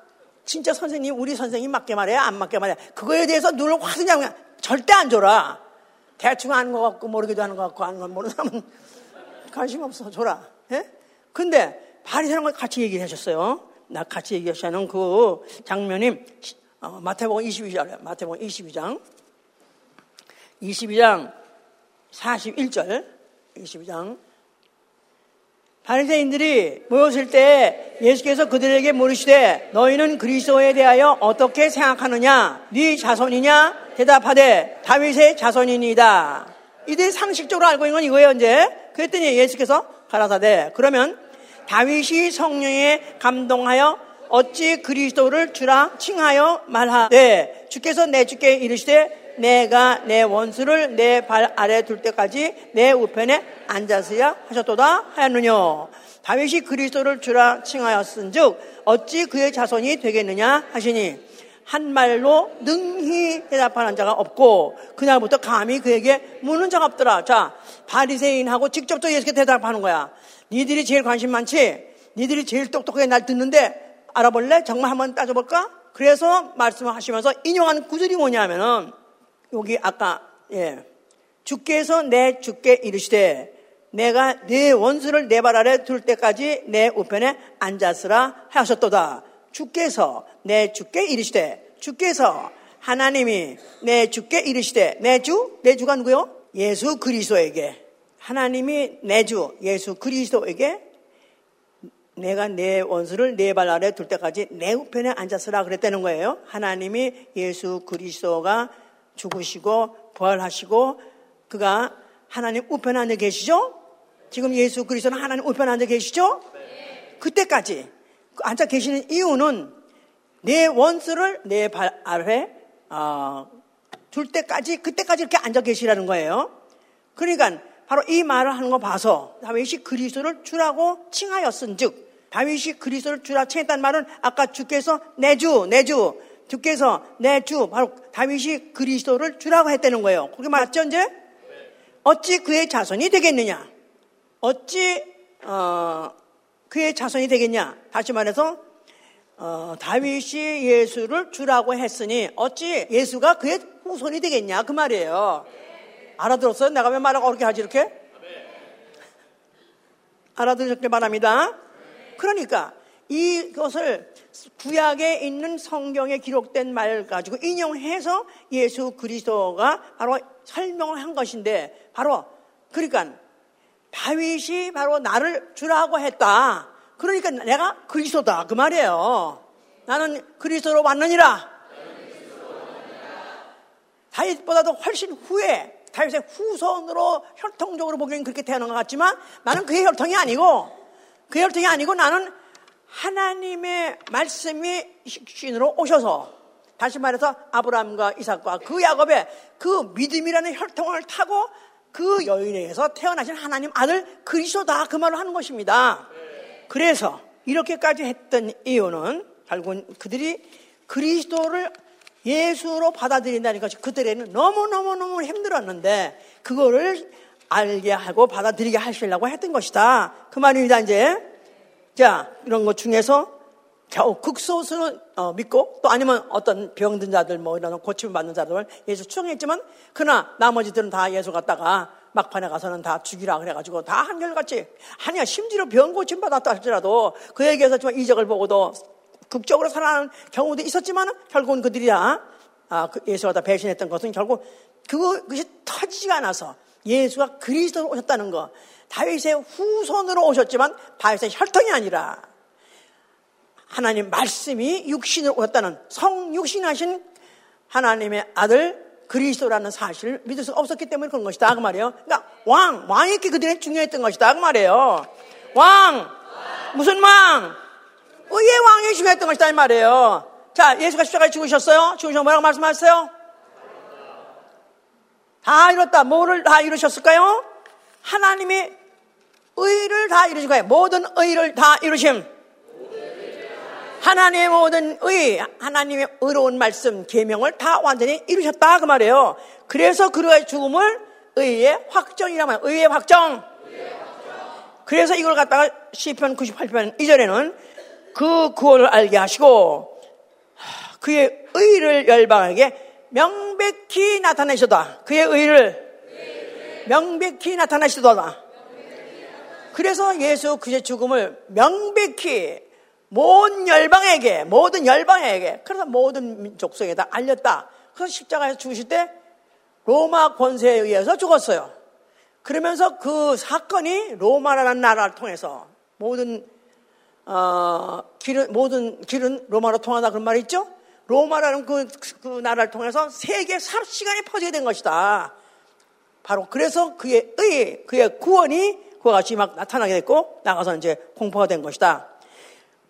진짜 선생님, 우리 선생님 맞게 말해? 안 맞게 말해? 그거에 대해서 눈을 확 그냥, 그냥 절대 안 줘라. 대충 아는 것 같고 모르기도 하는 것 같고 아는 건 모르는 사람은 *laughs* 관심 없어. 줘라. 예? 근데 바리새인과 같이 얘기를 하셨어요. 나 같이 얘기하시는 그 장면이 어, 마태복음 22장, 마태복음 22장, 22장 41절, 22장 바리새인들이 모였을 때 예수께서 그들에게 물으시되 너희는 그리스도에 대하여 어떻게 생각하느냐? 네 자손이냐? 대답하되 다윗의 자손이니다. 이들이 상식적으로 알고 있는 건 이거예요, 이제. 그랬더니 예수께서 가라사대 그러면 다윗이 성령에 감동하여 어찌 그리스도를 주라 칭하여 말하되 주께서 내 주께 이르시되 내가 내 원수를 내 발 아래 둘 때까지 내 우편에 앉았어야 하셨도다 하였느뇨. 다윗이 그리스도를 주라 칭하였은즉 어찌 그의 자손이 되겠느냐 하시니 한 말로 능히 대답하는 자가 없고 그날부터 감히 그에게 묻는 자가 없더라. 자 바리새인하고 직접 또 예수께 대답하는 거야. 니들이 제일 관심 많지? 니들이 제일 똑똑하게 날 듣는데 알아볼래? 정말 한번 따져볼까? 그래서 말씀하시면서 인용한 구절이 뭐냐면은 여기 아까 예. 주께서 내 주께 이르시되 내가 내 원수를 내 발 아래 둘 때까지 내 우편에 앉았으라 하셨도다. 주께서 내 주께 이르시되 주께서 하나님이 내 주께 이르시되 내 주? 내 주가 누구요? 예수 그리스도에게 하나님이 내 주 예수 그리스도에게 내가 내 원수를 내 발 아래 둘 때까지 내 우편에 앉았으라 그랬다는 거예요. 하나님이 예수 그리스도가 죽으시고 부활하시고 그가 하나님 우편에 앉아 계시죠? 지금 예수 그리스도는 하나님 우편에 앉아 계시죠? 그때까지 앉아 계시는 이유는 내 원수를 내 발 아래 어, 둘 때까지 그때까지 이렇게 앉아 계시라는 거예요. 그러니까 바로 이 말을 하는 거 봐서 다윗이 그리스도를 주라고 칭하였은즉 다윗이 그리스도를 주라 칭했단 말은 아까 주께서 내 주, 내 주, 주께서 내 주, 바로 다윗이 그리스도를 주라고 했다는 거예요. 그게 맞죠, 이제? 어찌 그의 자손이 되겠느냐? 어찌, 어, 그의 자손이 되겠냐? 다시 말해서, 어, 다윗이 예수를 주라고 했으니 어찌 예수가 그의 후손이 되겠냐? 그 말이에요. 알아들었어요? 내가 왜 말하고 그렇게 하지, 이렇게? 알아들으셨길 바랍니다. 그러니까 이것을 구약에 있는 성경에 기록된 말 가지고 인용해서 예수 그리스도가 바로 설명을 한 것인데 바로 그러니까 다윗이 바로 나를 주라고 했다. 그러니까 내가 그리스도다 그 말이에요. 나는 그리스도로 왔느니라. 다윗보다도 훨씬 후에 다윗의 후손으로 혈통적으로 보기에는 그렇게 태어난 것 같지만 나는 그의 혈통이 아니고 그 혈통이 아니고 나는 하나님의 말씀이 신으로 오셔서 다시 말해서 아브라함과 이삭과 그 야곱의 그 믿음이라는 혈통을 타고 그 여인에게서 태어나신 하나님 아들 그리스도다 그 말을 하는 것입니다. 그래서 이렇게까지 했던 이유는 결국은 그들이 그리스도를 예수로 받아들인다는 것이 그들에는 너무너무너무 힘들었는데 그거를 알게 하고 받아들이게 하시려고 했던 것이다. 그 말입니다, 이제. 자, 이런 것 중에서 겨우 극소수는 어, 믿고 또 아니면 어떤 병든 자들 뭐 이런 고침 받는 자들 예수 추정했지만 그러나 나머지들은 다 예수 갔다가 막판에 가서는 다 죽이라 그래가지고 다 한결같이 아니야 심지어 병 고침 받았다 할지라도 그에게서 좀 이적을 보고도 극적으로 살아나는 경우도 있었지만 결국은 그들이 다 아, 그 예수가 다 배신했던 것은 결국 그것이 터지지가 않아서 예수가 그리스도로 오셨다는 거. 다윗의 후손으로 오셨지만 다윗의 혈통이 아니라 하나님 말씀이 육신으로 오셨다는 성육신하신 하나님의 아들 그리스도라는 사실을 믿을 수 없었기 때문에 그런 것이다 그 말이에요. 그러니까 왕 왕이 그들에게 중요했던 것이다 그 말이에요. 왕 무슨 왕? 의의 왕이 중요했던 것이다 이 말이에요. 자 예수가 십자가에 죽으셨어요. 죽으셔 뭐라고 말씀하셨어요? 다 이뤘다. 뭐를 다 이루셨을까요? 하나님의 의를 다 이루신 거예요. 모든 의를 다 이루심. 하나님의 모든 의, 하나님의 의로운 말씀, 계명을 다 완전히 이루셨다 그 말이에요. 그래서 그의 죽음을 의의 확정이라고 해요. 의의 확정. 그래서 이걸 갖다가 시편 98편 이전에는 그 구원을 알게 하시고 그의 의를 열방에게 명백히 나타내시다. 그의 의를 명백히 나타내시도다. 그래서 예수 그의 죽음을 명백히 모든 열방에게, 모든 열방에게, 그래서 모든 민족속에다 알렸다. 그래서 십자가에서 죽으실 때 로마 권세에 의해서 죽었어요. 그러면서 그 사건이 로마라는 나라를 통해서 모든 어, 길은 모든 길은 로마로 통하다 그런 말이 있죠? 로마라는 그, 그 나라를 통해서 세계 시간이 퍼지게 된 것이다. 바로 그래서 그의 의, 그의 구원이 그와 같이 막 나타나게 됐고 나가서 이제 공포가 된 것이다.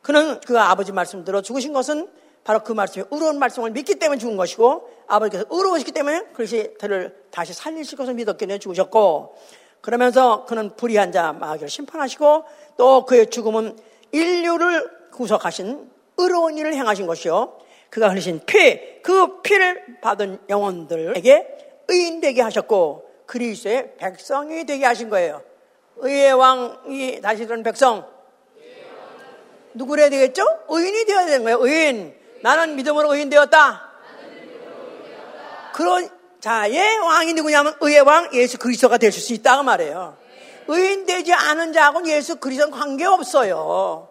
그는 그 아버지 말씀 들어 죽으신 것은 바로 그 말씀이 의로운 말씀을 믿기 때문에 죽은 것이고 아버지께서 의로우시기 때문에 그것이 그를 다시 살리실 것을 믿었기 때문에 죽으셨고 그러면서 그는 불의한 자 마귀를 심판하시고 또 그의 죽음은 인류를 구속하신 의로운 일을 행하신 것이요 그가 흘리신 피, 그 피를 받은 영혼들에게 의인되게 하셨고 그리스의 백성이 되게 하신 거예요. 의의 왕이 다시 그런 백성. 누구래야 되겠죠? 의인이 되어야 되는 거예요. 의인. 나는 믿음으로 의인 되었다. 그런 자의 왕이 누구냐면 의의 왕 예수 그리스도가 되실 수 있다고 말해요. 의인 되지 않은 자하고는 예수 그리스도는 관계 없어요.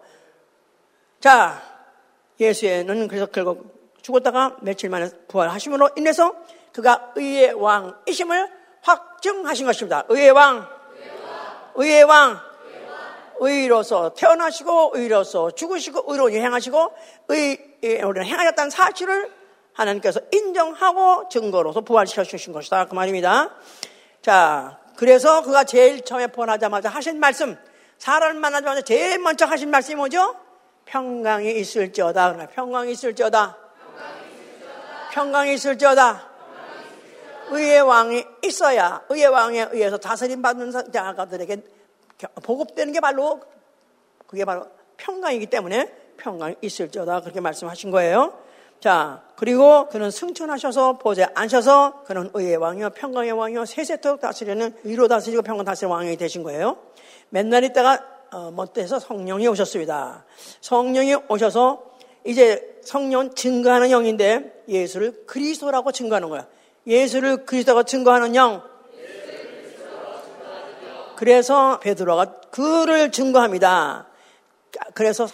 자, 예수에는 그래서 결국 죽었다가 며칠 만에 부활하심으로 인해서 그가 의의 왕이심을 확증하신 것입니다. 의의 왕, 의의 왕, 의로서 태어나시고 의로서 죽으시고 의로 행하시고 의로 행하셨다는 사실을 하나님께서 인정하고 증거로서 부활시켜 주신 것이다. 그 말입니다. 자, 그래서 그가 제일 처음에 부활하자마자 하신 말씀, 사람을 만나자마자 제일 먼저 하신 말씀이 뭐죠? 평강이 있을지어다. 평강이 있을지어다. 평강이 있을지어다. 의의 왕이 있어야 의의 왕에 의해서 다스림 받는 자가들에게 보급되는 게 바로 그게 바로 평강이기 때문에 평강이 있을지어다 그렇게 말씀하신 거예요. 자, 그리고 그는 승천하셔서 보좌에 앉셔서 그는 의의 왕이요 평강의 왕이요 세세토록 다스리는 의로 다스리고 평강 다스리는 왕이 되신 거예요. 맨날 있다가 어, 못돼서 성령이 오셨습니다. 성령이 오셔서 이제 성령 증거하는 영인데 예수를 그리스도라고 증거하는 거야. 예수를 그리스도라고 증거하는 영. 그래서 베드로가 그를 증거합니다. 그래서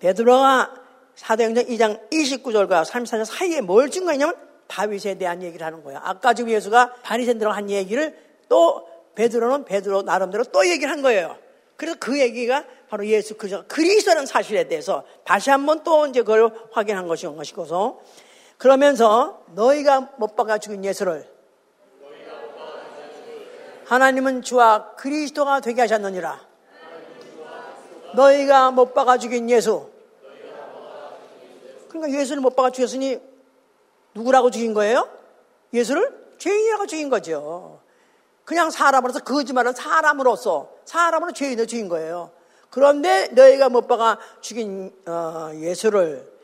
베드로가 사도행전 2장 29절과 34절 사이에 뭘 증거했냐면 다윗에 대한 얘기를 하는 거예요. 아까 지금 예수가 바리새인들하고 한 얘기를 또 베드로는 베드로 나름대로 또 얘기를 한 거예요. 그래서 그 얘기가 바로 예수 그리스도 그리스도라는 사실에 대해서 다시 한번 또 이제 그걸 확인한 것인 것이고서 그러면서 너희가 못 박아 죽인 예수를 하나님은 주와 그리스도가 되게 하셨느니라. 너희가 못 박아 죽인 예수 그러니까 예수를 못 박아 죽였으니 누구라고 죽인 거예요? 예수를 죄인이라고 죽인 거죠. 그냥 사람으로서 거짓말은 사람으로서 사람으로 죄인을 죽인 거예요. 그런데 너희가 못 박아 죽인 어, 예수를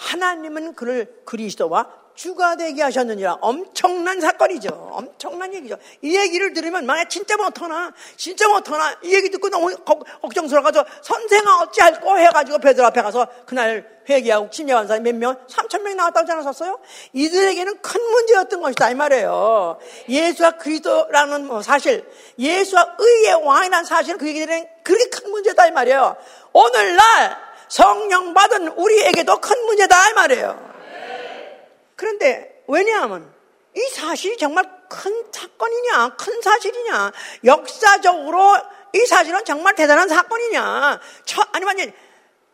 하나님은 그를 그리스도와 주가 되게 하셨느니라. 엄청난 사건이죠. 엄청난 얘기죠. 이 얘기를 들으면 만약 진짜 못하나, 진짜 못하나, 이 얘기 듣고 너무 걱정스러워가지고 선생아 어찌할꼬 해가지고 베드로 앞에 가서 그날 회개하고 침례한 사람이 몇 명? 3천 명이 나왔다고 하셨어요? 이들에게는 큰 문제였던 것이다 이 말이에요. 예수와 그리스도라는 뭐 사실, 예수와 의의 왕이라는 사실은 그에게는 그렇게 큰 문제다 이 말이에요. 오늘날 성령 받은 우리에게도 큰 문제다 이 말이에요. 그런데 왜냐하면 이 사실이 정말 큰 사건이냐, 큰 사실이냐, 역사적으로 이 사실은 정말 대단한 사건이냐, 아니면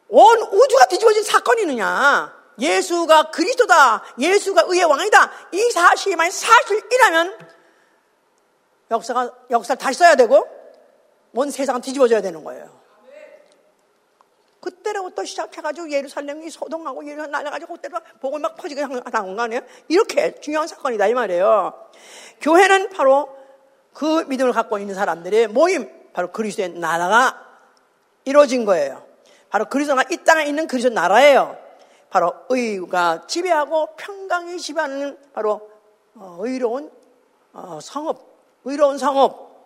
온 우주가 뒤집어진 사건이느냐, 예수가 그리스도다, 예수가 의의 왕이다, 이 사실이 만약 사실이라면 역사가, 역사를 다시 써야 되고, 온 세상은 뒤집어져야 되는 거예요. 그때로부터 시작해가지고 예루살렘이 소동하고 예루살렘 날려가지고 그때로 복을 막 퍼지게 나온 거 아니에요? 이렇게 중요한 사건이다 이 말이에요. 교회는 바로 그 믿음을 갖고 있는 사람들의 모임, 바로 그리스도의 나라가 이루어진 거예요. 바로 그리스도가 이 땅에 있는 그리스도 나라예요. 바로 의가 지배하고 평강이 지배하는 바로 어, 의로운 어, 성업, 의로운 성업,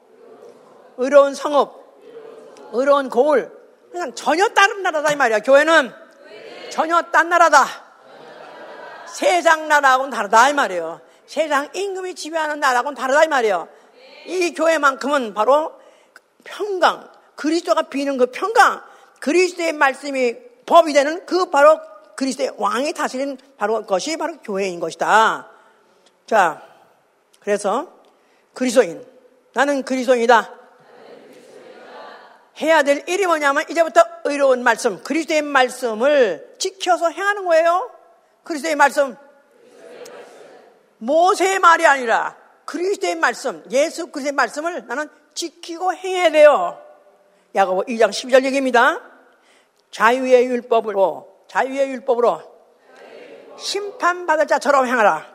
의로운 성업, 의로운 고을, 그냥 전혀 다른 나라다 이 말이야. 교회는 전혀 딴 나라다. 세상 나라하고는 다르다 이 말이에요. 세상 임금이 지배하는 나라하고는 다르다 이 말이에요. 이 교회만큼은 바로 평강, 그리스도가 비는 그 평강, 그리스도의 말씀이 법이 되는 그 바로 그리스도의 왕이 다스리는 바로 것이 바로 교회인 것이다. 자, 그래서 그리스도인, 나는 그리스도인이다. 해야 될 일이 뭐냐면 이제부터 의로운 말씀, 그리스도의 말씀을 지켜서 행하는 거예요. 그리스도의 말씀. 모세의 말이 아니라 그리스도의 말씀, 예수 그리스도의 말씀을 나는 지키고 행해야 돼요. 야고보 2장 12절 얘기입니다. 자유의 율법으로 자유의 율법으로 심판받을 자처럼 행하라.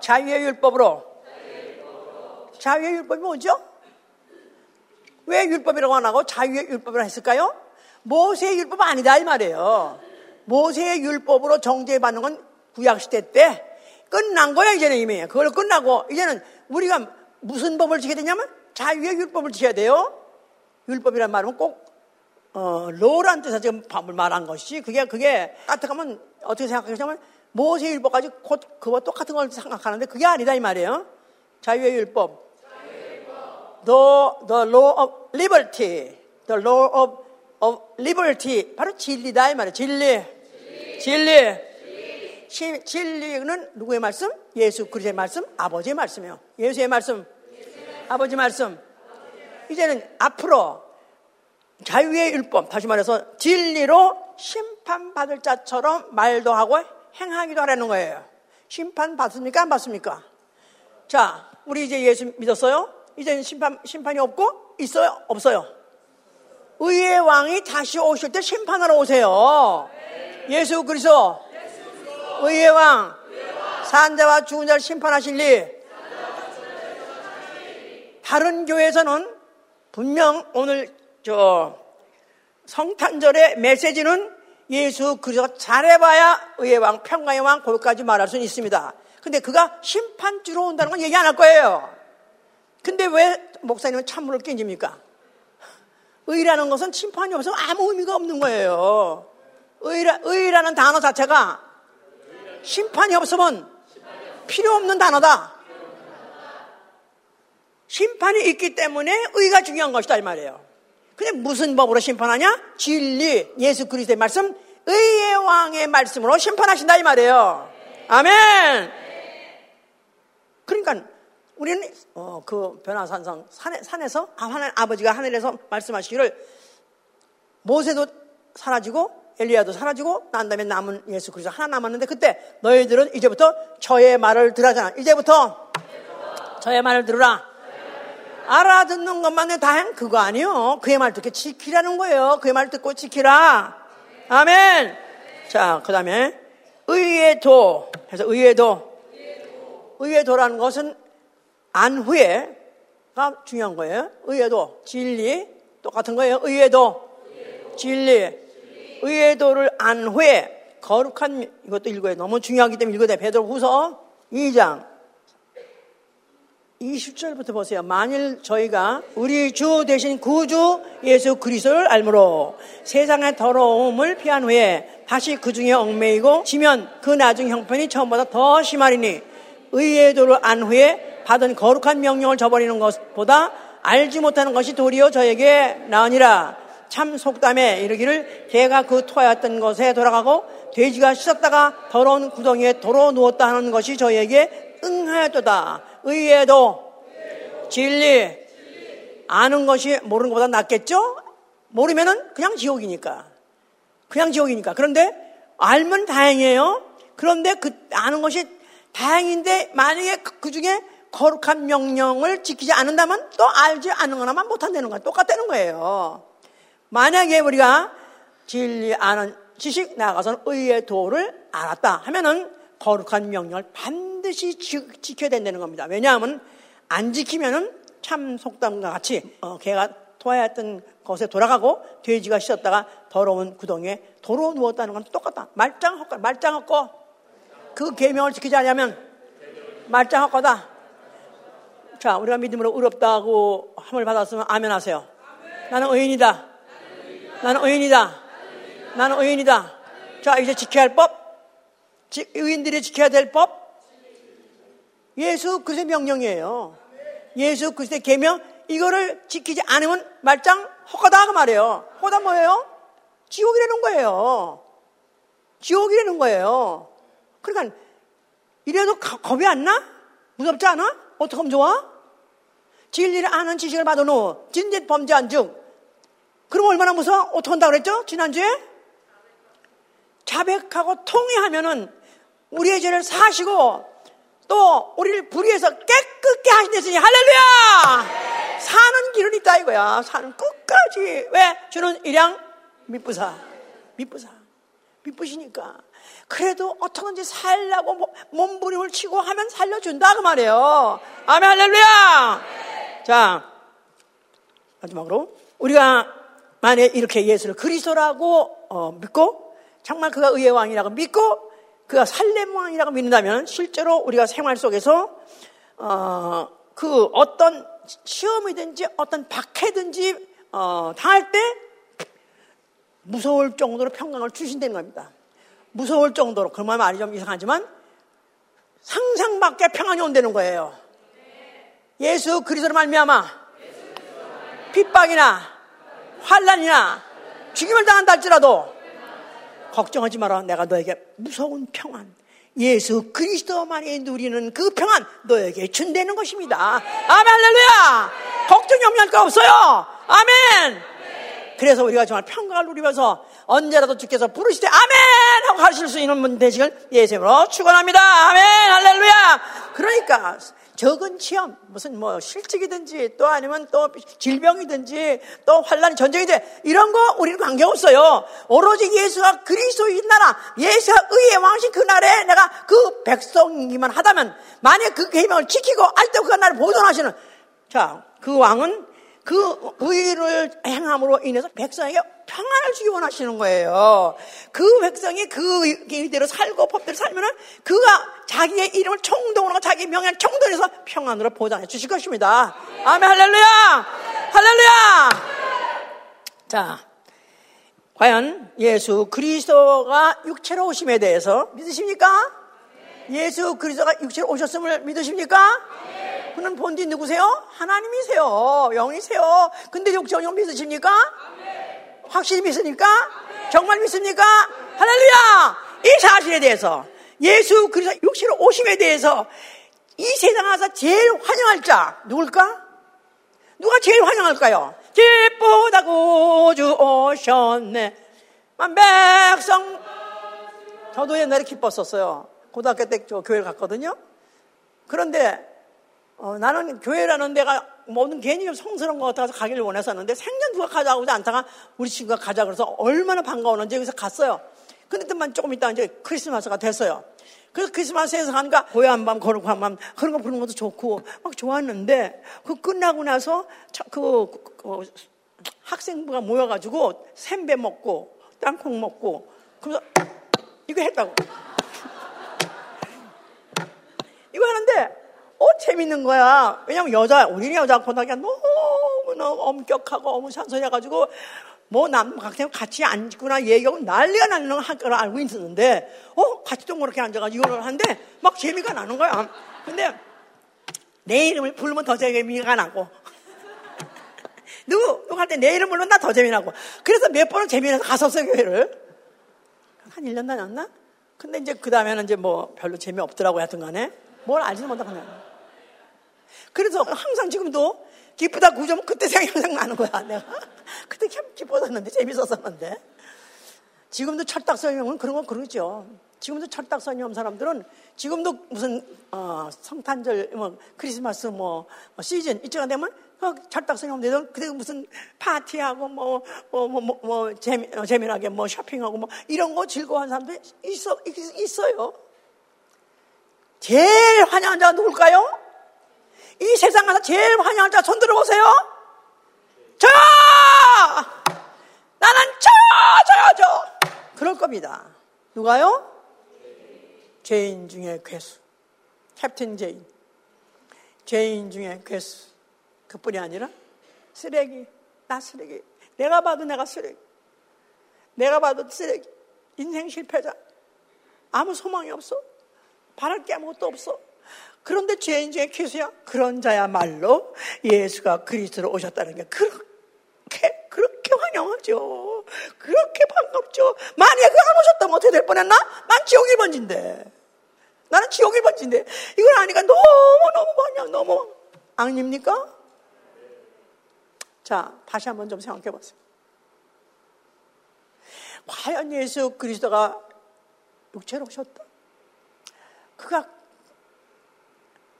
자유의 율법으로 자유의 율법이 뭐죠? 왜 율법이라고 안 하고 자유의 율법이라고 했을까요? 모세의 율법 아니다 이 말이에요. 모세의 율법으로 정죄받는 건 구약시대 때 끝난 거야 이제는 이미. 그걸 끝나고 이제는 우리가 무슨 법을 지켜야 되냐면 자유의 율법을 지켜야 돼요. 율법이란 말은 꼭 어, 로란 뜻에서 지금 법을 말한 것이 그게 그게 까딱하면 어떻게 생각하냐면 모세의 율법까지 곧 그와 똑같은 걸 생각하는데 그게 아니다 이 말이에요. 자유의 율법. The, the law of liberty. The law of, of liberty. 바로 진리다, 이 말이에요. 진리. 진리. 진리. 진리는 누구의 말씀? 예수 그리스도의 말씀, 아버지의 말씀이요. 예수의 말씀, 아버지 말씀. 이제는 앞으로 자유의 율법, 다시 말해서 진리로 심판받을 자처럼 말도 하고 행하기도 하라는 거예요. 심판 받습니까? 안 받습니까? 자, 우리 이제 예수 믿었어요? 이제는 심판, 심판이 없고 있어요? 없어요? 의의 왕이 다시 오실 때 심판하러 오세요. 예수 그리스도 의의 왕 산자와 죽은 자를 심판하실 일 다른 교회에서는 분명 오늘 저 성탄절의 메시지는 예수 그리스도 잘해봐야 의의 왕, 평강의 왕, 거기까지 말할 수는 있습니다. 근데 그가 심판주로 온다는 건 얘기 안 할 거예요. 근데 왜 목사님은 찬물을 끼집니까? 의라는 것은 심판이 없으면 아무 의미가 없는 거예요. 의라, 의라는 단어 자체가 심판이 없으면 필요 없는 단어다. 심판이 있기 때문에 의가 중요한 것이다 이 말이에요. 근데 무슨 법으로 심판하냐? 진리, 예수 그리스도의 말씀, 의의 왕의 말씀으로 심판하신다 이 말이에요. 아멘. 그러니까 우리는 어, 그 변화산상 산에, 산에서 아, 하나님 아버지가 하늘에서 말씀하시기를 모세도 사라지고 엘리야도 사라지고 난 다음에 남은 예수 그리스도 하나 남았는데 그때 너희들은 이제부터 저의 말을 들으잖아. 이제부터 저의 말을 들으라. 알아듣는 것만의 다행 그거 아니요. 그의 말 듣고 지키라는 거예요. 그의 말 듣고 지키라. 아멘. 자, 그 다음에 의의 도. 해서 의의 도. 의의 도라는 것은 안후에가 중요한 거예요. 의의도 진리 똑같은 거예요. 의의도 진리 의의 도를 안 후에 거룩한 이것도 읽어야 너무 중요하기 때문에 읽어야 돼. 베드로후서 2장 20절부터 보세요. 만일 저희가 우리 주 대신 구주 예수 그리스도를 알므로 세상의 더러움을 피한 후에 다시 그 중에 얽매이고 지면 그 나중 형편이 처음보다 더 심하리니 의의 도를 안 후에 받은 거룩한 명령을 저버리는 것보다 알지 못하는 것이 도리어 저에게 나으니라. 참 속담에 이르기를 개가 그 토하였던 것에 돌아가고 돼지가 씻었다가 더러운 구덩이에 도로 누웠다 하는 것이 저에게 응하였도다. 의에도 진리 아는 것이 모르는 것보다 낫겠죠? 모르면은 그냥 지옥이니까. 그냥 지옥이니까. 그런데 알면 다행이에요. 그런데 그 아는 것이 다행인데 만약에 그, 그 중에 거룩한 명령을 지키지 않는다면 또 알지 않는 거나만 못한다는 거야. 똑같다는 거예요. 만약에 우리가 진리 아는 지식 나가서 의의 도를 알았다 하면은 거룩한 명령을 반드시 지, 켜야 된다는 겁니다. 왜냐하면 안 지키면은 참 속담과 같이 어, 개가 토하였던 것에 돌아가고 돼지가 씻었다가 더러운 구덩이에 도로 누웠다는 건 똑같다. 말짱 헛거 말짱 헛거 그 계명을 지키지 않으면 말짱 헛거다. 자, 우리가 믿음으로 의롭다고 함을 받았으면 아멘 하세요. 나는 의인이다. 나는 의인이다. 나는 의인이다. 자, 이제 지켜야 할 법. 의인들이 지켜야 될 법. 예수 그리스도의 명령이에요. 예수 그리스도의 계명 이거를 지키지 않으면 말짱 헛가다 그 말이에요. 헛다 뭐예요? 지옥이라는 거예요. 지옥이라는 거예요. 그러니까 이래도 겁이 안 나? 무섭지 않아? 어떻게 하면 좋아? 진리를 아는 지식을 받은 후 진짓 범죄한 즉 그럼 얼마나 무서워? 어떻게 한다고 그랬죠? 지난주에? 자백하고 통회하면은 우리의 죄를 사시고 또 우리를 불의해서 깨끗게 하신댔으니 할렐루야! 사는 길은 있다 이거야. 사는 끝까지. 왜? 주는 일양 미쁘사. 미쁘사. 미쁘시니까. 그래도 어떻게든지 살라고 몸부림을 치고 하면 살려준다 그 말이에요. 아멘 할렐루야. 자 마지막으로 우리가 만약 이렇게 예수를 그리스도라고 어, 믿고 정말 그가 의의 왕이라고 믿고 그가 살렘 왕이라고 믿는다면 실제로 우리가 생활 속에서 어, 그 어떤 시험이든지 어떤 박해든지 어, 당할 때 무서울 정도로 평강을 주신다는 겁니다. 무서울 정도로 그 말이 좀 이상하지만 상상 밖에 평안이 온다는 거예요. 예수 그리스도로 말미암아 핍박이나 환란이나 죽임을 당한다 할지라도 걱정하지 마라. 내가 너에게 무서운 평안, 예수 그리스도만이 누리는 그 평안 너에게 준다는 것입니다. 아멘 할렐루야. 걱정이 없는 거 없어요. 아멘. 그래서 우리가 정말 평강을 누리면서 언제라도 주께서 부르실 때 아멘 하고 하실 수 있는 분 되시길 예수님으로 축원합니다. 아멘 할렐루야. 그러니까 적은 시험, 무슨 뭐 실직이든지 또 아니면 또 질병이든지 또 환란, 전쟁이든 이런 거 우리는 관계 없어요. 오로지 예수가 그리스도인 나라, 예수가 의의 왕신 그 날에 내가 그 백성이기만 하다면 만약 그 계명을 지키고 알때 그 날을 보존하시는 자, 그 왕은 그 의를 행함으로 인해서 백성에게 평안을 주기 원하시는 거예요. 그 백성이 그 의대로 살고 법대로 살면은 그가 자기의 이름을 총동으로 자기 명예를 총동해서 평안으로 보장해 주실 것입니다. 아멘 할렐루야! 할렐루야! 자, 과연 예수 그리스도가 육체로 오심에 대해서 믿으십니까? 예수 그리스도가 육체로 오셨음을 믿으십니까? 그는 본디 누구세요? 하나님이세요. 영이세요. 근데 육체로 믿으십니까? 확실히 믿습니까? 정말 믿습니까? 할렐루야! 이 사실에 대해서 예수 그리스도 육체로 오심에 대해서 이 세상 와서 제일 환영할 자 누굴까? 누가 제일 환영할까요? 기쁘다 구주 오셨네. 백성 저도 옛날에 기뻤었어요. 고등학교 때 저 교회 갔거든요. 그런데 어, 나는 교회라는 데가 모든 괜히 좀 성스러운 것 같아서 가기를 원했었는데 생전 누가 가자고 하지 않다가 우리 친구가 가자 그래서 얼마나 반가웠는지 여기서 갔어요. 근데 또 조금 있다 이제 크리스마스가 됐어요. 그래서 크리스마스에서 가니까 고요 한 밤 거룩 한 밤 그런 거 부르는 것도 좋고 막 좋았는데 그 끝나고 나서 그, 그, 그 학생부가 모여가지고 샘배 먹고 땅콩 먹고 그래서 이거 했다고. *laughs* 이거 하는데 어 재밌는 거야. 왜냐면 여자 우리 여자 고등학교 너무너무 엄격하고 너무 산소해가지고 뭐 남각생 같이 앉거나 얘기하고 난리가 나는 학교를 알고 있었는데 어 같이 동그랗게 앉아가지고 이걸 하는데 막 재미가 나는 거야. 근데 내 이름을 부르면 더 재미가 나고 *laughs* 누구 누구 할 때 내 이름 부르면 나 더 재미나고 그래서 몇 번은 재미나서 갔었어요 교회를 한 1년 다녔나? 근데 이제 그 다음에는 이제 뭐 별로 재미없더라고 하여튼 간에 뭘 알지는 못하고 그 래서 항상 지금도 기쁘다 구점 그때 생각 나는 거야 내가. *laughs* 그때 참 기뻤었는데 재밌었었는데. 지금도 철딱선임은 그런 거 그러죠. 지금도 철딱선임 사람들은 지금도 무슨 어, 성탄절 뭐 크리스마스 뭐, 뭐 시즌 이때가 되면 그 철딱선임 되던 그때 무슨 파티하고 뭐 뭐 뭐 뭐, 뭐, 재미, 어, 재미나게 뭐 쇼핑하고 뭐 이런 거 즐거워하는 사람들이 있어 있어요. 제일 환영한 자가 누굴까요? 이 세상 가서 제일 환영한 자 손 들어보세요. 저! 나는 저, 저요, 저! 그럴 겁니다. 누가요? 죄인 중에 괴수. 캡틴 죄인. 죄인 중에 괴수. 그뿐이 아니라 쓰레기. 나 쓰레기. 내가 봐도 내가 쓰레기. 내가 봐도 쓰레기. 인생 실패자. 아무 소망이 없어. 바랄 게 아무것도 없어. 그런데 죄인 중에 괴수야? 그런 자야말로 예수가 그리스도로 오셨다는 게 그렇게, 그렇게 환영하죠. 그렇게 반갑죠. 만약에 그 안 오셨다면 어떻게 될 뻔했나? 난 지옥 1번지인데. 나는 지옥 1번지인데. 이걸 아니까 너무너무 환영, 너무 아닙니까? 자, 다시 한번 좀 생각해 보세요. 과연 예수 그리스도가 육체로 오셨다. 그가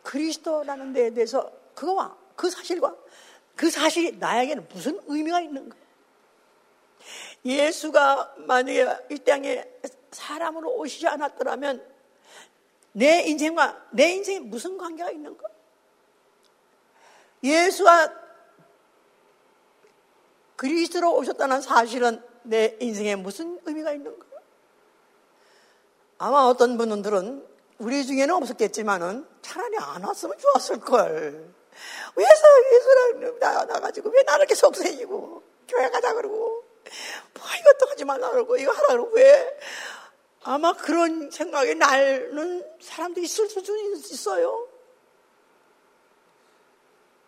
그리스도라는 데에 대해서 그거와 그 사실과 그 사실이 나에게는 무슨 의미가 있는가? 예수가 만약에 이 땅에 사람으로 오시지 않았더라면 내 인생과 내 인생에 무슨 관계가 있는가? 예수와 그리스도로 오셨다는 사실은 내 인생에 무슨 의미가 있는가? 아마 어떤 분들은 우리 중에는 없었겠지만은 차라리 안 왔으면 좋았을걸. 왜서 예수를 나, 나가지고 왜 나를 이렇게 속세이고 교회 가자 그러고 뭐 이것도 하지 말라 그러고 이거 하라 그러고 왜 아마 그런 생각이 나는 사람도 있을 수 있어요.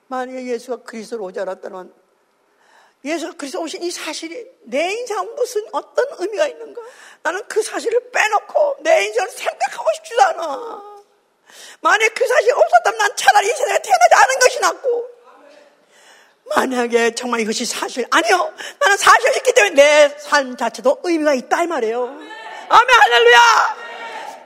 만약에 예수가 그리스도로 오지 않았다면 예수 그리스도 오신 이 사실이 내 인생은 무슨 어떤 의미가 있는가? 나는 그 사실을 빼놓고 내 인생을 생각하고 싶지도 않아. 만약 그 사실이 없었다면 난 차라리 이 세상에 태어나지 않은 것이 낫고 만약에 정말 이것이 사실 아니요 나는 사실이 있기 때문에 내 삶 자체도 의미가 있다 이 말이에요 아멘 할렐루야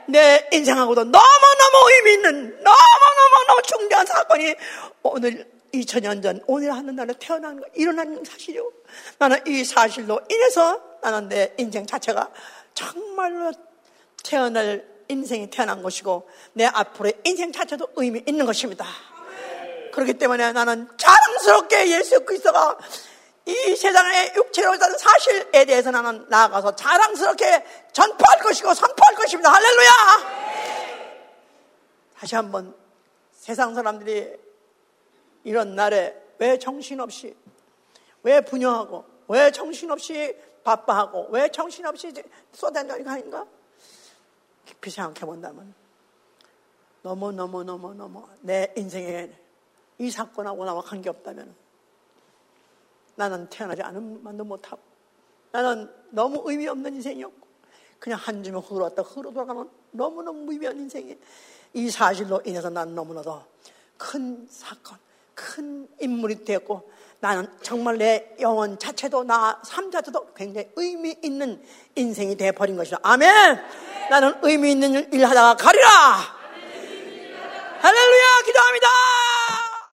내 인생하고도 너무너무 의미 있는 너무너무너무 중대한 사건이 오늘 2000년 전 오늘 하는 날에 태어난 거 일어나는 사실이요 나는 이 사실로 인해서 나는 내 인생 자체가 정말로 태어날 인생이 태어난 것이고 내 앞으로의 인생 자체도 의미 있는 것입니다. 그렇기 때문에 나는 자랑스럽게 예수 그리스도가 이 세상에 육체로 사는 사실에 대해서 나는 나아가서 자랑스럽게 전파할 것이고 선포할 것입니다. 할렐루야! 다시 한번 세상 사람들이 이런 날에 왜 정신없이, 왜 분영하고, 왜 정신없이 바빠하고, 왜 정신없이 쏟아내니까 하는가? 깊이 생각해 본다면 너무 너무 너무 너무 내 인생에 이 사건하고 나와 관계없다면 나는 태어나지 않은 만도 못하고 나는 너무 의미 없는 인생이었고 그냥 한 줌에 흐르렀다 흐르 돌아가는 너무너무 무의미한 인생이 이 사실로 인해서 난 너무나도 큰 사건, 큰 인물이 되었고 나는 정말 내 영혼 자체도 나 삶 자체도 굉장히 의미 있는 인생이 되어버린 것이다. 아멘! 나는 의미 있는 일 하다가 가리라! 할렐루야! 기도합니다!